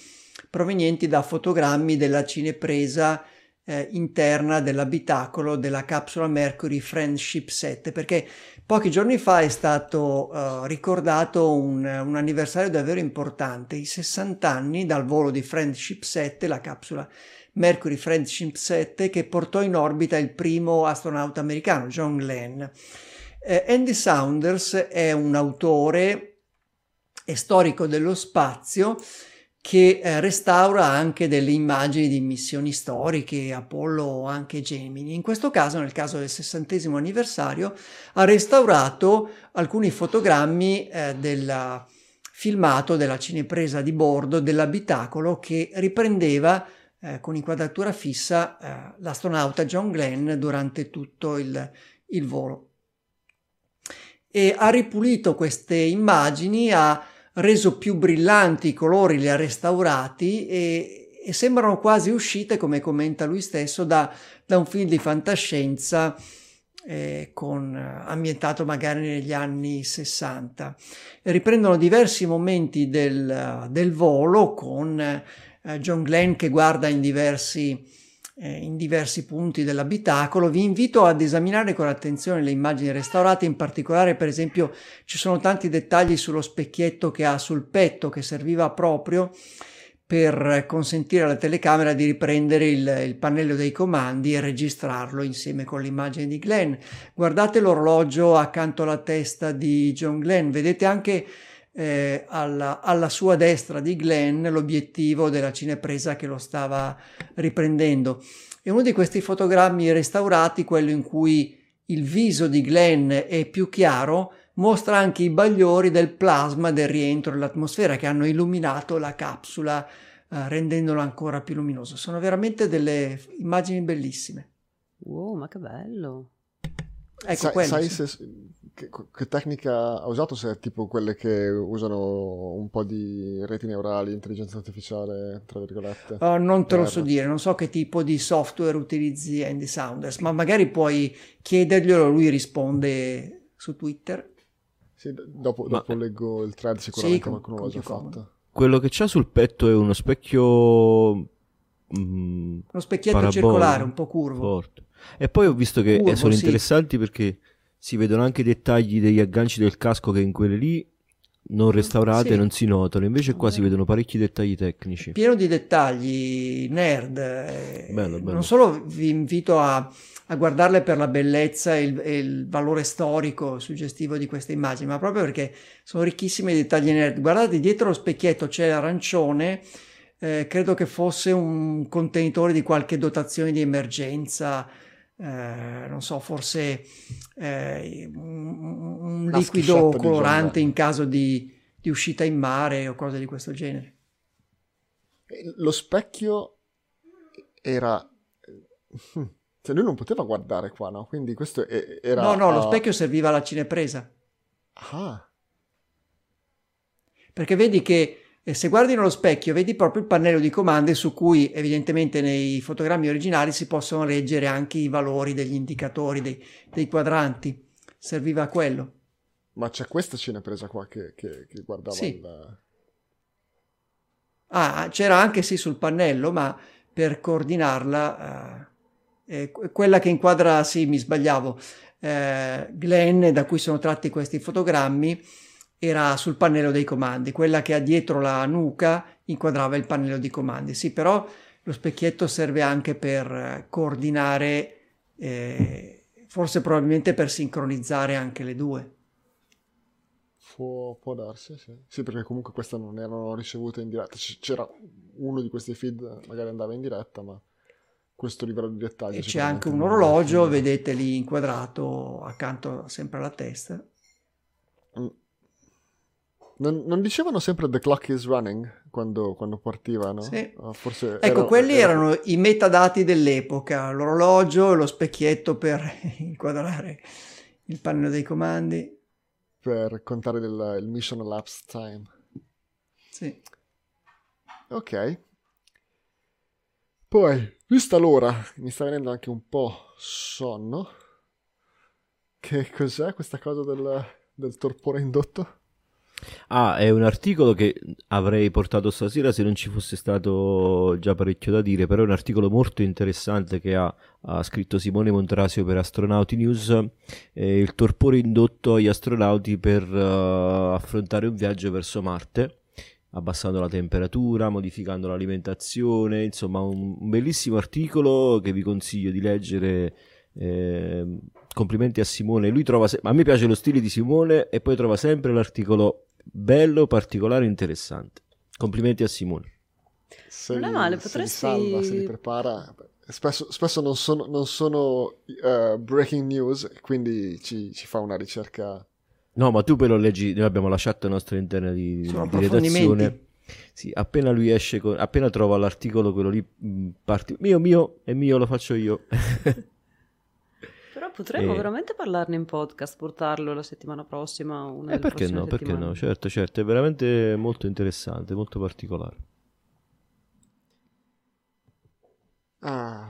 provenienti da fotogrammi della cinepresa eh, interna dell'abitacolo della capsula Mercury Friendship 7 perché pochi giorni fa è stato uh, ricordato un, un, anniversario davvero importante, i 60 anni dal volo di Friendship 7, la capsula Mercury Friendship 7 che portò in orbita il primo astronauta americano, John Glenn. Eh, Andy Saunders è un autore e storico dello spazio che eh, restaura anche delle immagini di missioni storiche, Apollo o anche Gemini. In questo caso, nel caso del sessantesimo anniversario, ha restaurato alcuni fotogrammi eh, del filmato della cinepresa di bordo dell'abitacolo che riprendeva eh, con inquadratura fissa eh, l'astronauta John Glenn durante tutto il, il volo. E ha ripulito queste immagini, ha reso più brillanti i colori, li ha restaurati e, e sembrano quasi uscite, come commenta lui stesso, da, da un film di fantascienza eh, con, ambientato magari negli anni 60. riprendono diversi momenti del, del volo con eh, John Glenn che guarda in diversi, eh, in diversi punti dell'abitacolo. Vi invito ad esaminare con attenzione le immagini restaurate, in particolare per esempio ci sono tanti dettagli sullo specchietto che ha sul petto che serviva proprio per consentire alla telecamera di riprendere il, il, pannello dei comandi e registrarlo insieme con l'immagine di Glenn. Guardate l'orologio accanto alla testa di John Glenn, vedete anche eh, alla, alla, sua destra di Glenn l'obiettivo della cinepresa che lo stava riprendendo. E uno di questi fotogrammi restaurati, quello in cui il viso di Glenn è più chiaro, mostra anche i bagliori del plasma del rientro dell'atmosfera che hanno illuminato la capsula eh, rendendola ancora più luminosa. Sono veramente delle immagini bellissime. Wow, ma che bello! Ecco, sai, quello, sai sì. se, che, che, tecnica ha usato? Se è tipo quelle che usano un po' di reti neurali, intelligenza artificiale, tra virgolette? Uh, non te lo so dire, non so che tipo di software utilizzi Andy Saunders, ma magari puoi chiederglielo, lui risponde su Twitter. Sì, dopo, Ma- dopo leggo il thread, sicuramente com- qualcuno l'ha già fatto. Quello che c'ha sul petto è uno specchio mm, Uno specchietto parabolico, circolare un po' curvo. forte. E poi ho visto che Curvo, sono sì. interessanti perché si vedono anche i dettagli degli agganci del casco che in quelle lì non restaurate Sì. non si notano, invece qua si vedono parecchi dettagli tecnici. pieno di dettagli nerd. eh, Bello, bello. Non solo vi invito a, a guardarle per la bellezza e il, e il valore storico suggestivo di queste immagini, ma proprio perché sono ricchissime di dettagli nerd. Guardate, dietro lo specchietto c'è l'arancione, eh, credo che fosse un contenitore di qualche dotazione di emergenza. Eh, non so, forse eh, un, un liquido schiscetta di colorante in caso di, di uscita in mare o cose di questo genere. E Lo specchio era... *laughs* Cioè lui non poteva guardare qua, no? Quindi questo era... No, no, lo specchio serviva alla cinepresa. Ah, Perché vedi che eh, se guardi nello specchio vedi proprio il pannello di comandi su cui evidentemente nei fotogrammi originali si possono leggere anche i valori degli indicatori, dei, dei quadranti. Serviva a quello. ma c'è questa cinepresa qua che, che, che guardava Sì. il... Ah, c'era anche sì sul pannello, ma per coordinarla, eh, que- quella che inquadra, sì, mi sbagliavo, eh, Glenn, da cui sono tratti questi fotogrammi, era sul pannello dei comandi, quella che ha dietro la nuca inquadrava il pannello di comandi. Sì, però lo specchietto serve anche per eh, coordinare, eh, forse probabilmente per sincronizzare anche le due. Può, può darsi, sì. Sì, perché comunque queste non erano ricevute in diretta. C'era uno di questi feed, magari andava in diretta, ma questo livello di dettaglio... E c'è anche un orologio, vedete lì inquadrato accanto sempre alla testa. Non, non dicevano sempre the clock is running quando, quando partivano? Sì. Ah, Forse Ecco, era- quelli era- erano i metadati dell'epoca, l'orologio e lo specchietto per *laughs* inquadrare il pannello dei comandi. per contare del, il mission elapsed time. Sì. Ok. Poi, vista l'ora, mi sta venendo anche un po' sonno. Che cos'è questa cosa del, del torpore indotto? Ah, è un articolo che avrei portato stasera se non ci fosse stato già parecchio da dire, però è un articolo molto interessante che ha, ha scritto Simone Montrasio per Astronauti News, eh, il torpore indotto agli astronauti per eh, affrontare un viaggio verso Marte, abbassando la temperatura, modificando l'alimentazione, insomma un, un bellissimo articolo che vi consiglio di leggere. eh, complimenti a Simone, lui trova se- a me piace lo stile di Simone e poi trova sempre l'articolo bello, particolare, interessante. Complimenti a Simone. Se Non è li- male, se li potresti- salva, se li prepara. Spesso, spesso non sono, non sono, eh, breaking news, quindi ci, ci fa una ricerca. No, ma tu poi lo leggi, noi abbiamo la chat nostra interna di, di redazione. Sì, appena lui esce, con- appena trova l'articolo, quello lì, mh, parti, mio, mio, e mio lo faccio io. *laughs* Potremmo Eh. veramente parlarne in podcast, portarlo la settimana prossima. Una E Eh, perché no, perché settimane. no, certo, certo, è veramente molto interessante, molto particolare. Ah,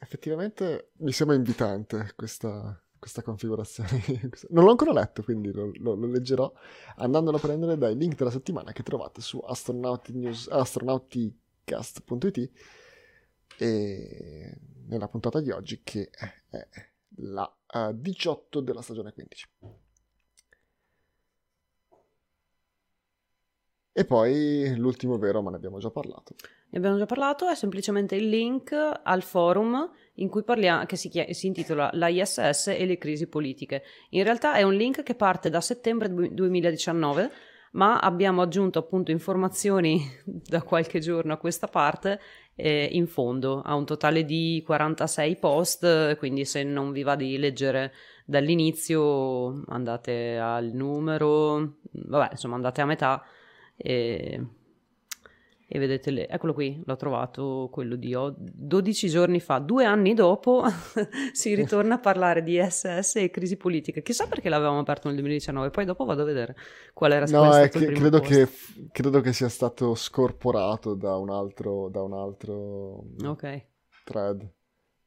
effettivamente mi sembra invitante questa, questa configurazione. *laughs* Non l'ho ancora letto, quindi lo, lo- lo leggerò andandolo a prendere dai link della settimana che trovate su Astronauti News- astronauticast.it e nella puntata di oggi che è la eh, 18 della stagione 15. E poi l'ultimo vero, ma ne abbiamo già parlato. Ne abbiamo già parlato, è semplicemente il link al forum in cui parliamo, che si, chia- si intitola La ISS e le crisi politiche. In realtà è un link che parte da settembre 2019, ma abbiamo aggiunto appunto informazioni *laughs* da qualche giorno a questa parte eh, in fondo. Ha un totale di 46 post, quindi se non vi va di leggere dall'inizio andate al numero, vabbè insomma andate a metà e, e vedete, le, eccolo qui, l'ho trovato quello di 12 giorni fa, due anni dopo *laughs* si ritorna a parlare di SS e crisi politica. Chissà perché l'avevamo aperto nel 2019, poi dopo vado a vedere qual era no, è che, credo, che, credo che sia stato scorporato da un altro, da un altro okay. thread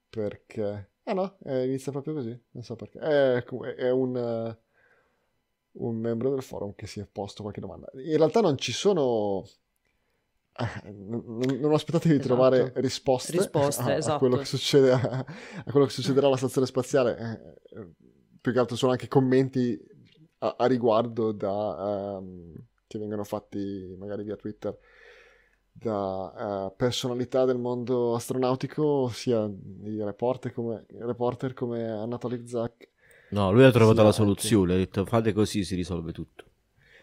perché... Ah no, eh, inizia proprio così, non so perché. È, è un... Uh un membro del forum che si è posto qualche domanda. In realtà non ci sono... Eh, *laughs* non, aspettatevi di esatto. trovare risposte, risposte *laughs* a, esatto. a, quello succede, a, a, quello che succederà alla stazione spaziale. Eh, più che altro sono anche commenti a, riguardo da, um, che vengono fatti magari via Twitter da uh, personalità del mondo astronautico, sia i reporter come, reporter come Anatoly Zak No, lui ha trovato la soluzione, ha detto fate così si risolve tutto.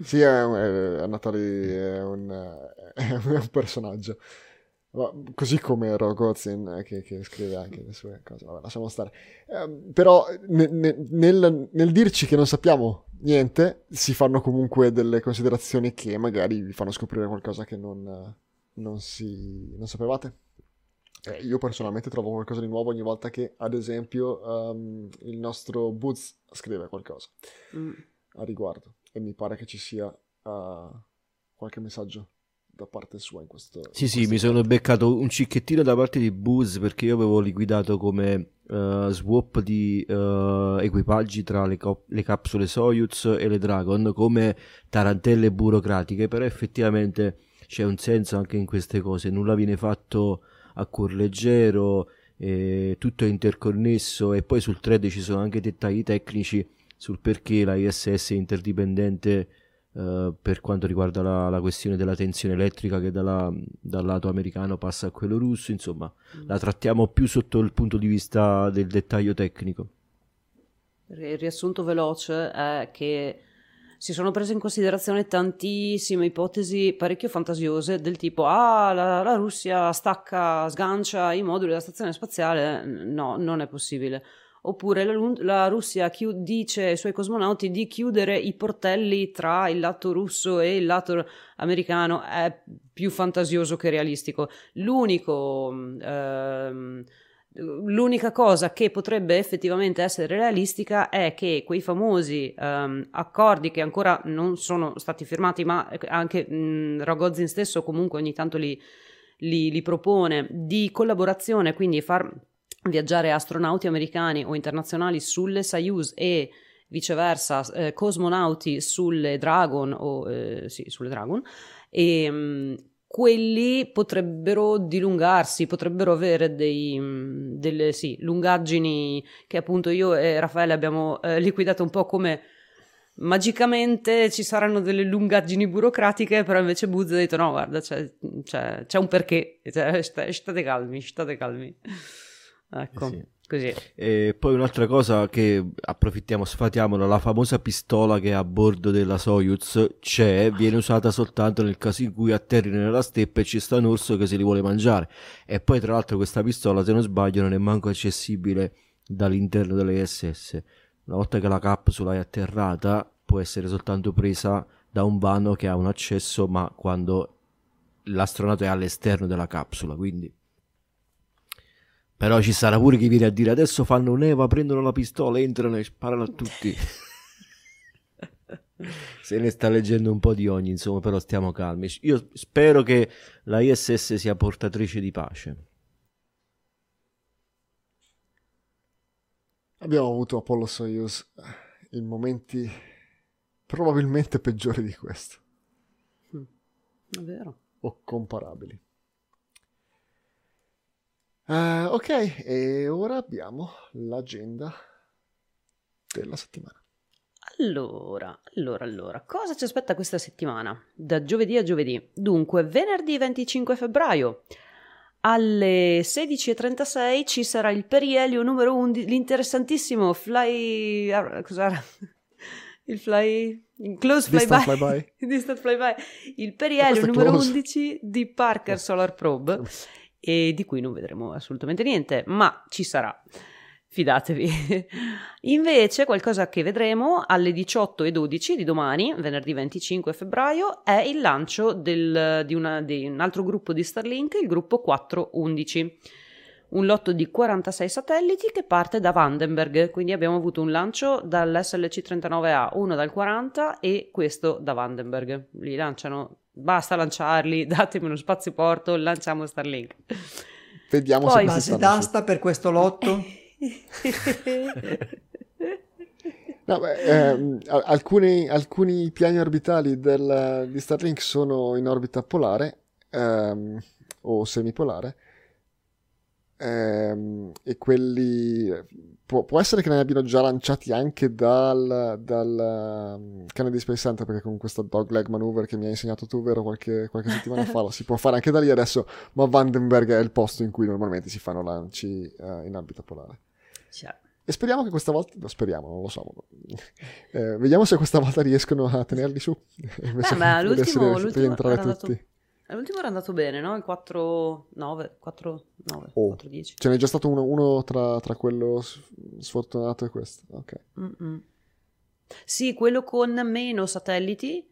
Sì, è, è, è Natalie è un, *laughs* è un personaggio. Ma, così come Rogozin che, che, scrive anche le sue cose, vabbè, lasciamo stare. Eh, però ne, ne, nel, nel, dirci che non sappiamo niente, si fanno comunque delle considerazioni che magari vi fanno scoprire qualcosa che non, non, si, non sapevate. Eh, io personalmente trovo qualcosa di nuovo ogni volta che, ad esempio, um, il nostro Boots scrive qualcosa mm. a riguardo. E mi pare che ci sia uh, qualche messaggio da parte sua in questo. Sì, in sì, mi sono beccato un cicchettino da parte di Boots perché io avevo liquidato come uh, swap di uh, equipaggi tra le, co- le, capsule Soyuz e le Dragon come tarantelle burocratiche, però effettivamente c'è un senso anche in queste cose, nulla viene fatto a cuor leggero, eh, tutto è interconnesso e poi sul thread ci sono anche dettagli tecnici sul perché la ISS è interdipendente eh, per quanto riguarda la, la, questione della tensione elettrica che dalla, dal lato americano passa a quello russo, insomma mm. la trattiamo più sotto il punto di vista del dettaglio tecnico. Il riassunto veloce è che si sono prese in considerazione tantissime ipotesi parecchio fantasiose del tipo ah la, la Russia stacca, sgancia i moduli della stazione spaziale, no, non è possibile. Oppure la, la Russia chiud- dice ai suoi cosmonauti di chiudere i portelli tra il lato russo e il lato americano, è più fantasioso che realistico. L'unico... Ehm, L'unica cosa che potrebbe effettivamente essere realistica è che quei famosi um, accordi che ancora non sono stati firmati, ma anche mh, Rogozin stesso comunque ogni tanto li, li, li propone, di collaborazione, quindi far viaggiare astronauti americani o internazionali sulle Soyuz e viceversa eh, cosmonauti sulle Dragon o eh, sì, sulle Dragon e mh, quelli potrebbero dilungarsi, potrebbero avere dei, delle sì, lungaggini che appunto io e Raffaele abbiamo eh, liquidato un po' come magicamente ci saranno delle lungaggini burocratiche, però invece Buzz ha detto no, guarda, c'è, c'è, c'è un perché, cioè, state calmi, state calmi. Ecco. Eh sì. Così. E poi un'altra cosa che approfittiamo, sfatiamola, la famosa pistola che è a bordo della Soyuz c'è, viene usata soltanto nel caso in cui atterrino nella steppa e ci sta un orso che se li vuole mangiare. E poi tra l'altro questa pistola, se non sbaglio, non è manco accessibile dall'interno dell'ISS. Una volta che la capsula è atterrata, può essere soltanto presa da un vano che ha un accesso, ma quando l'astronauta è all'esterno della capsula, quindi però ci sarà pure chi viene a dire adesso fanno un'eva, prendono la pistola, entrano e sparano a tutti. *laughs* Se ne sta leggendo un po' di ogni, insomma, però stiamo calmi. Io spero che la ISS sia portatrice di pace. Abbiamo avuto Apollo Soyuz in momenti probabilmente peggiori di questo. Mm, è vero. O comparabili. Uh, ok, e ora abbiamo l'agenda della settimana. Allora, allora, allora, cosa ci aspetta questa settimana? Da giovedì a giovedì. Dunque, venerdì 25 febbraio alle 16.36 ci sarà il perielio numero 11, l'interessantissimo Fly... Cos'era? *laughs* Il Fly... Close Flyby. flyby. Distant Flyby. *laughs* Il perielio numero close. 11 di Parker Solar Probe e di cui non vedremo assolutamente niente, ma ci sarà. Fidatevi. *laughs* Invece, qualcosa che vedremo alle 18.12 di domani, venerdì 25 febbraio, è il lancio del- di, una- di un altro gruppo di Starlink, il gruppo 411. Un lotto di 46 satelliti che parte da Vandenberg, quindi abbiamo avuto un lancio dall'SLC-39A, uno dal 40 e questo da Vandenberg. Li lanciano, basta lanciarli, *laughs* datemi uno spazioporto, lanciamo Starlink. Vediamo Poi- se Base d'asta per questo lotto? *laughs* No, beh, ehm, alcuni, alcuni piani orbitali del- di Starlink sono in orbita polare ehm, o semipolare ehm, e quelli può, può essere che ne abbiano già lanciati anche dal, dal um, Kennedy Space Center perché con questa dogleg maneuver che mi hai insegnato tu vero qualche, qualche settimana fa *laughs* la si può fare anche da lì adesso ma Vandenberg è il posto in cui normalmente si fanno lanci eh, in orbita polare Cioè, e speriamo che questa volta, no, speriamo, non lo so, Eh, vediamo se questa volta riescono a tenerli su. Beh, ma l'ultimo, l'ultimo rientrare era andato, tutti. L'ultimo era andato bene, no? Il 4-9, 4-9, Oh. 4-10. Ce n'è già stato uno, uno tra, tra quello sfortunato e questo. Ok. Mm-mm. Sì, quello con meno satelliti,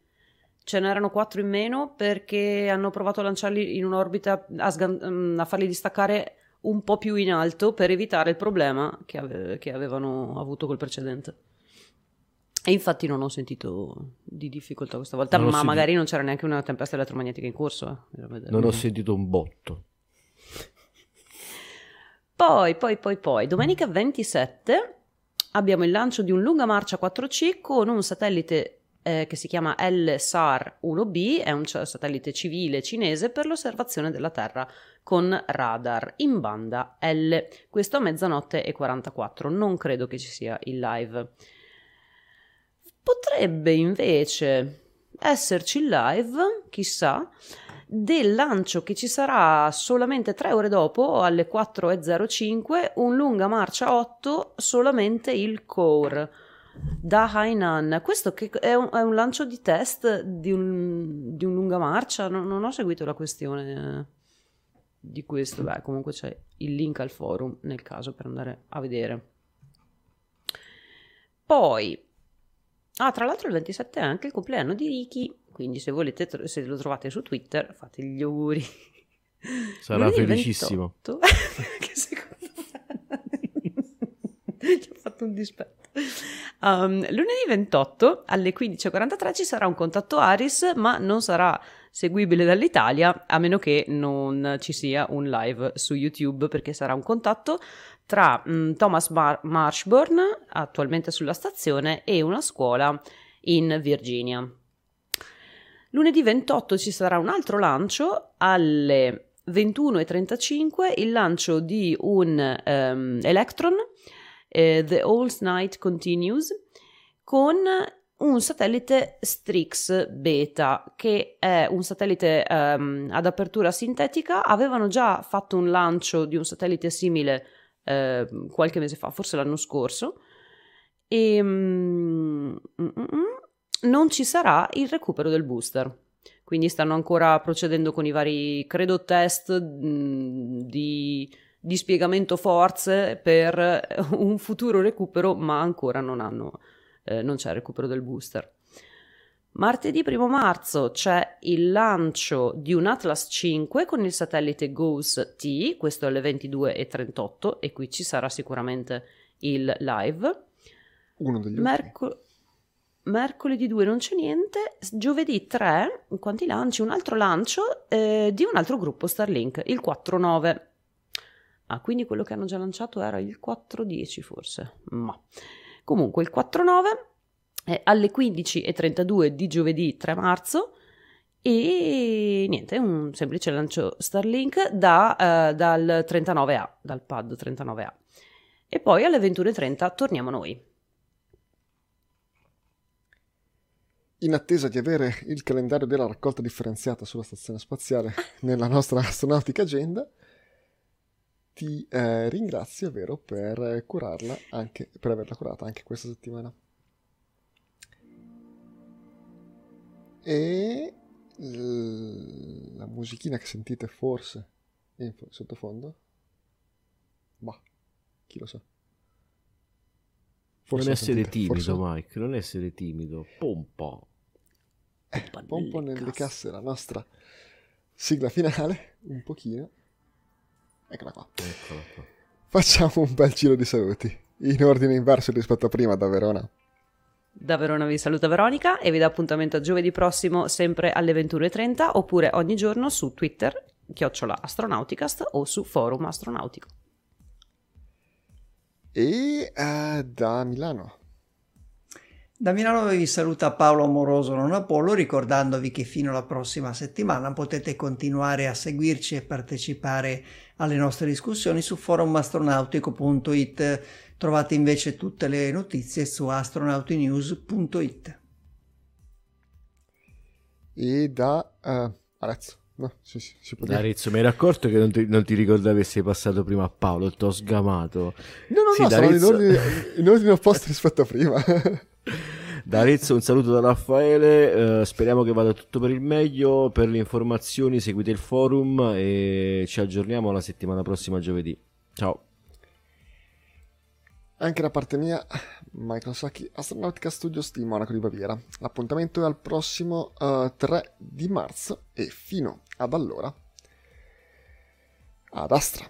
ce n'erano 4 in meno perché hanno provato a lanciarli in un'orbita, a, sgan- mm, a farli distaccare un po' più in alto per evitare il problema che, ave- che avevano avuto col precedente. E infatti non ho sentito di difficoltà questa volta, Non ma sentito- magari non c'era neanche una tempesta elettromagnetica in corso. eh. Non ho sentito un botto. Poi, poi, poi, poi, domenica 27 abbiamo il lancio di un lunga marcia 4C con un satellite eh, che si chiama LSAR-1B, è un satellite civile cinese per l'osservazione della Terra con radar in banda L. Questo a mezzanotte e 44, non credo che ci sia il live. Potrebbe invece esserci il live, chissà, del lancio che ci sarà solamente tre ore dopo, alle 4.05, un lunga marcia 8, solamente il core da Hainan. Questo è, un, è un lancio di test di un, di un lunga marcia? Non, non ho seguito la questione di questo. Beh, comunque c'è il link al forum nel caso per andare a vedere. Poi, ah, tra l'altro il 27 è anche il compleanno di Ricky, quindi se volete, se lo trovate su Twitter, fate gli auguri. Sarà Lunedì felicissimo. 28 *laughs* che secondo me *laughs* ci ho fatto un dispetto. Um, lunedì 28 alle 15.43 ci sarà un contatto Aris, ma non sarà seguibile dall'Italia a meno che non ci sia un live su YouTube perché sarà un contatto tra mm, Thomas Mar- Marshburn, attualmente sulla stazione, e una scuola in Virginia. Lunedì 28 ci sarà un altro lancio alle 21.35, il lancio di un ehm, Electron, eh, The All Night Continues, con un satellite Strix Beta, che è un satellite ehm, ad apertura sintetica. Avevano già fatto un lancio di un satellite simile eh, qualche mese fa, forse l'anno scorso. E mm, mm, mm, non ci sarà il recupero del booster. Quindi stanno ancora procedendo con i vari, credo, test mm, di, di spiegamento forze per *laughs* un futuro recupero, ma ancora non hanno, eh, non c'è il recupero del booster. Martedì 1 marzo c'è il lancio di un Atlas 5 con il satellite GOES T, questo alle 22.38 e qui ci sarà sicuramente il live. Uno degli ultimi. Merco- mercoledì 2 non c'è niente, giovedì 3, quanti lanci? Un altro lancio eh, di un altro gruppo Starlink, il 4.9. Ah, quindi quello che hanno già lanciato era il 4.10 forse, ma comunque il 4.9 è alle 15.32 di giovedì 3 marzo e niente, un semplice lancio Starlink da, eh, dal 39A, dal pad 39A. E poi alle 21.30 torniamo noi. in attesa di avere il calendario della raccolta differenziata sulla stazione spaziale *laughs* nella nostra astronautica agenda, ti eh, ringrazio, vero, per curarla anche, per averla curata anche questa settimana. E la musichina che sentite forse in sottofondo, bah, chi lo sa. Forse non essere sentite, timido, forse... Mike, non essere timido, pompa. Eh, pompa nelle casse la nostra sigla finale, un pochino. Eccola qua. Eccola qua. Facciamo un bel giro di saluti, in ordine inverso rispetto a prima da Verona. Da Verona vi saluta Veronica e vi dà appuntamento a giovedì prossimo sempre alle 21.30 oppure ogni giorno su Twitter, chiocciola astronauticast o su forum astronautico. E uh, da Milano da Milano vi saluta Paolo Amoroso non Apollo ricordandovi che fino alla prossima settimana potete continuare a seguirci e partecipare alle nostre discussioni su forumastronautico.it. Trovate invece tutte le notizie su astronautinews.it. E da uh, Arezzo. No, sì, sì, si può dire. Arezzo, mi ero accorto che non ti, non ti ricordavi che sei passato prima a Paolo, ti ho sgamato. No, no, sì, no, sono in ordine, in ordine opposto rispetto a prima. *laughs* Da Arezzo un saluto da Raffaele, uh, speriamo che vada tutto per il meglio, per le informazioni seguite il forum e ci aggiorniamo la settimana prossima giovedì. Ciao. Anche da parte mia, Michael Sacchi, Astronautica Studios di Monaco di Baviera. L'appuntamento è al prossimo uh, eh, 3 di marzo e fino ad allora ad Astra.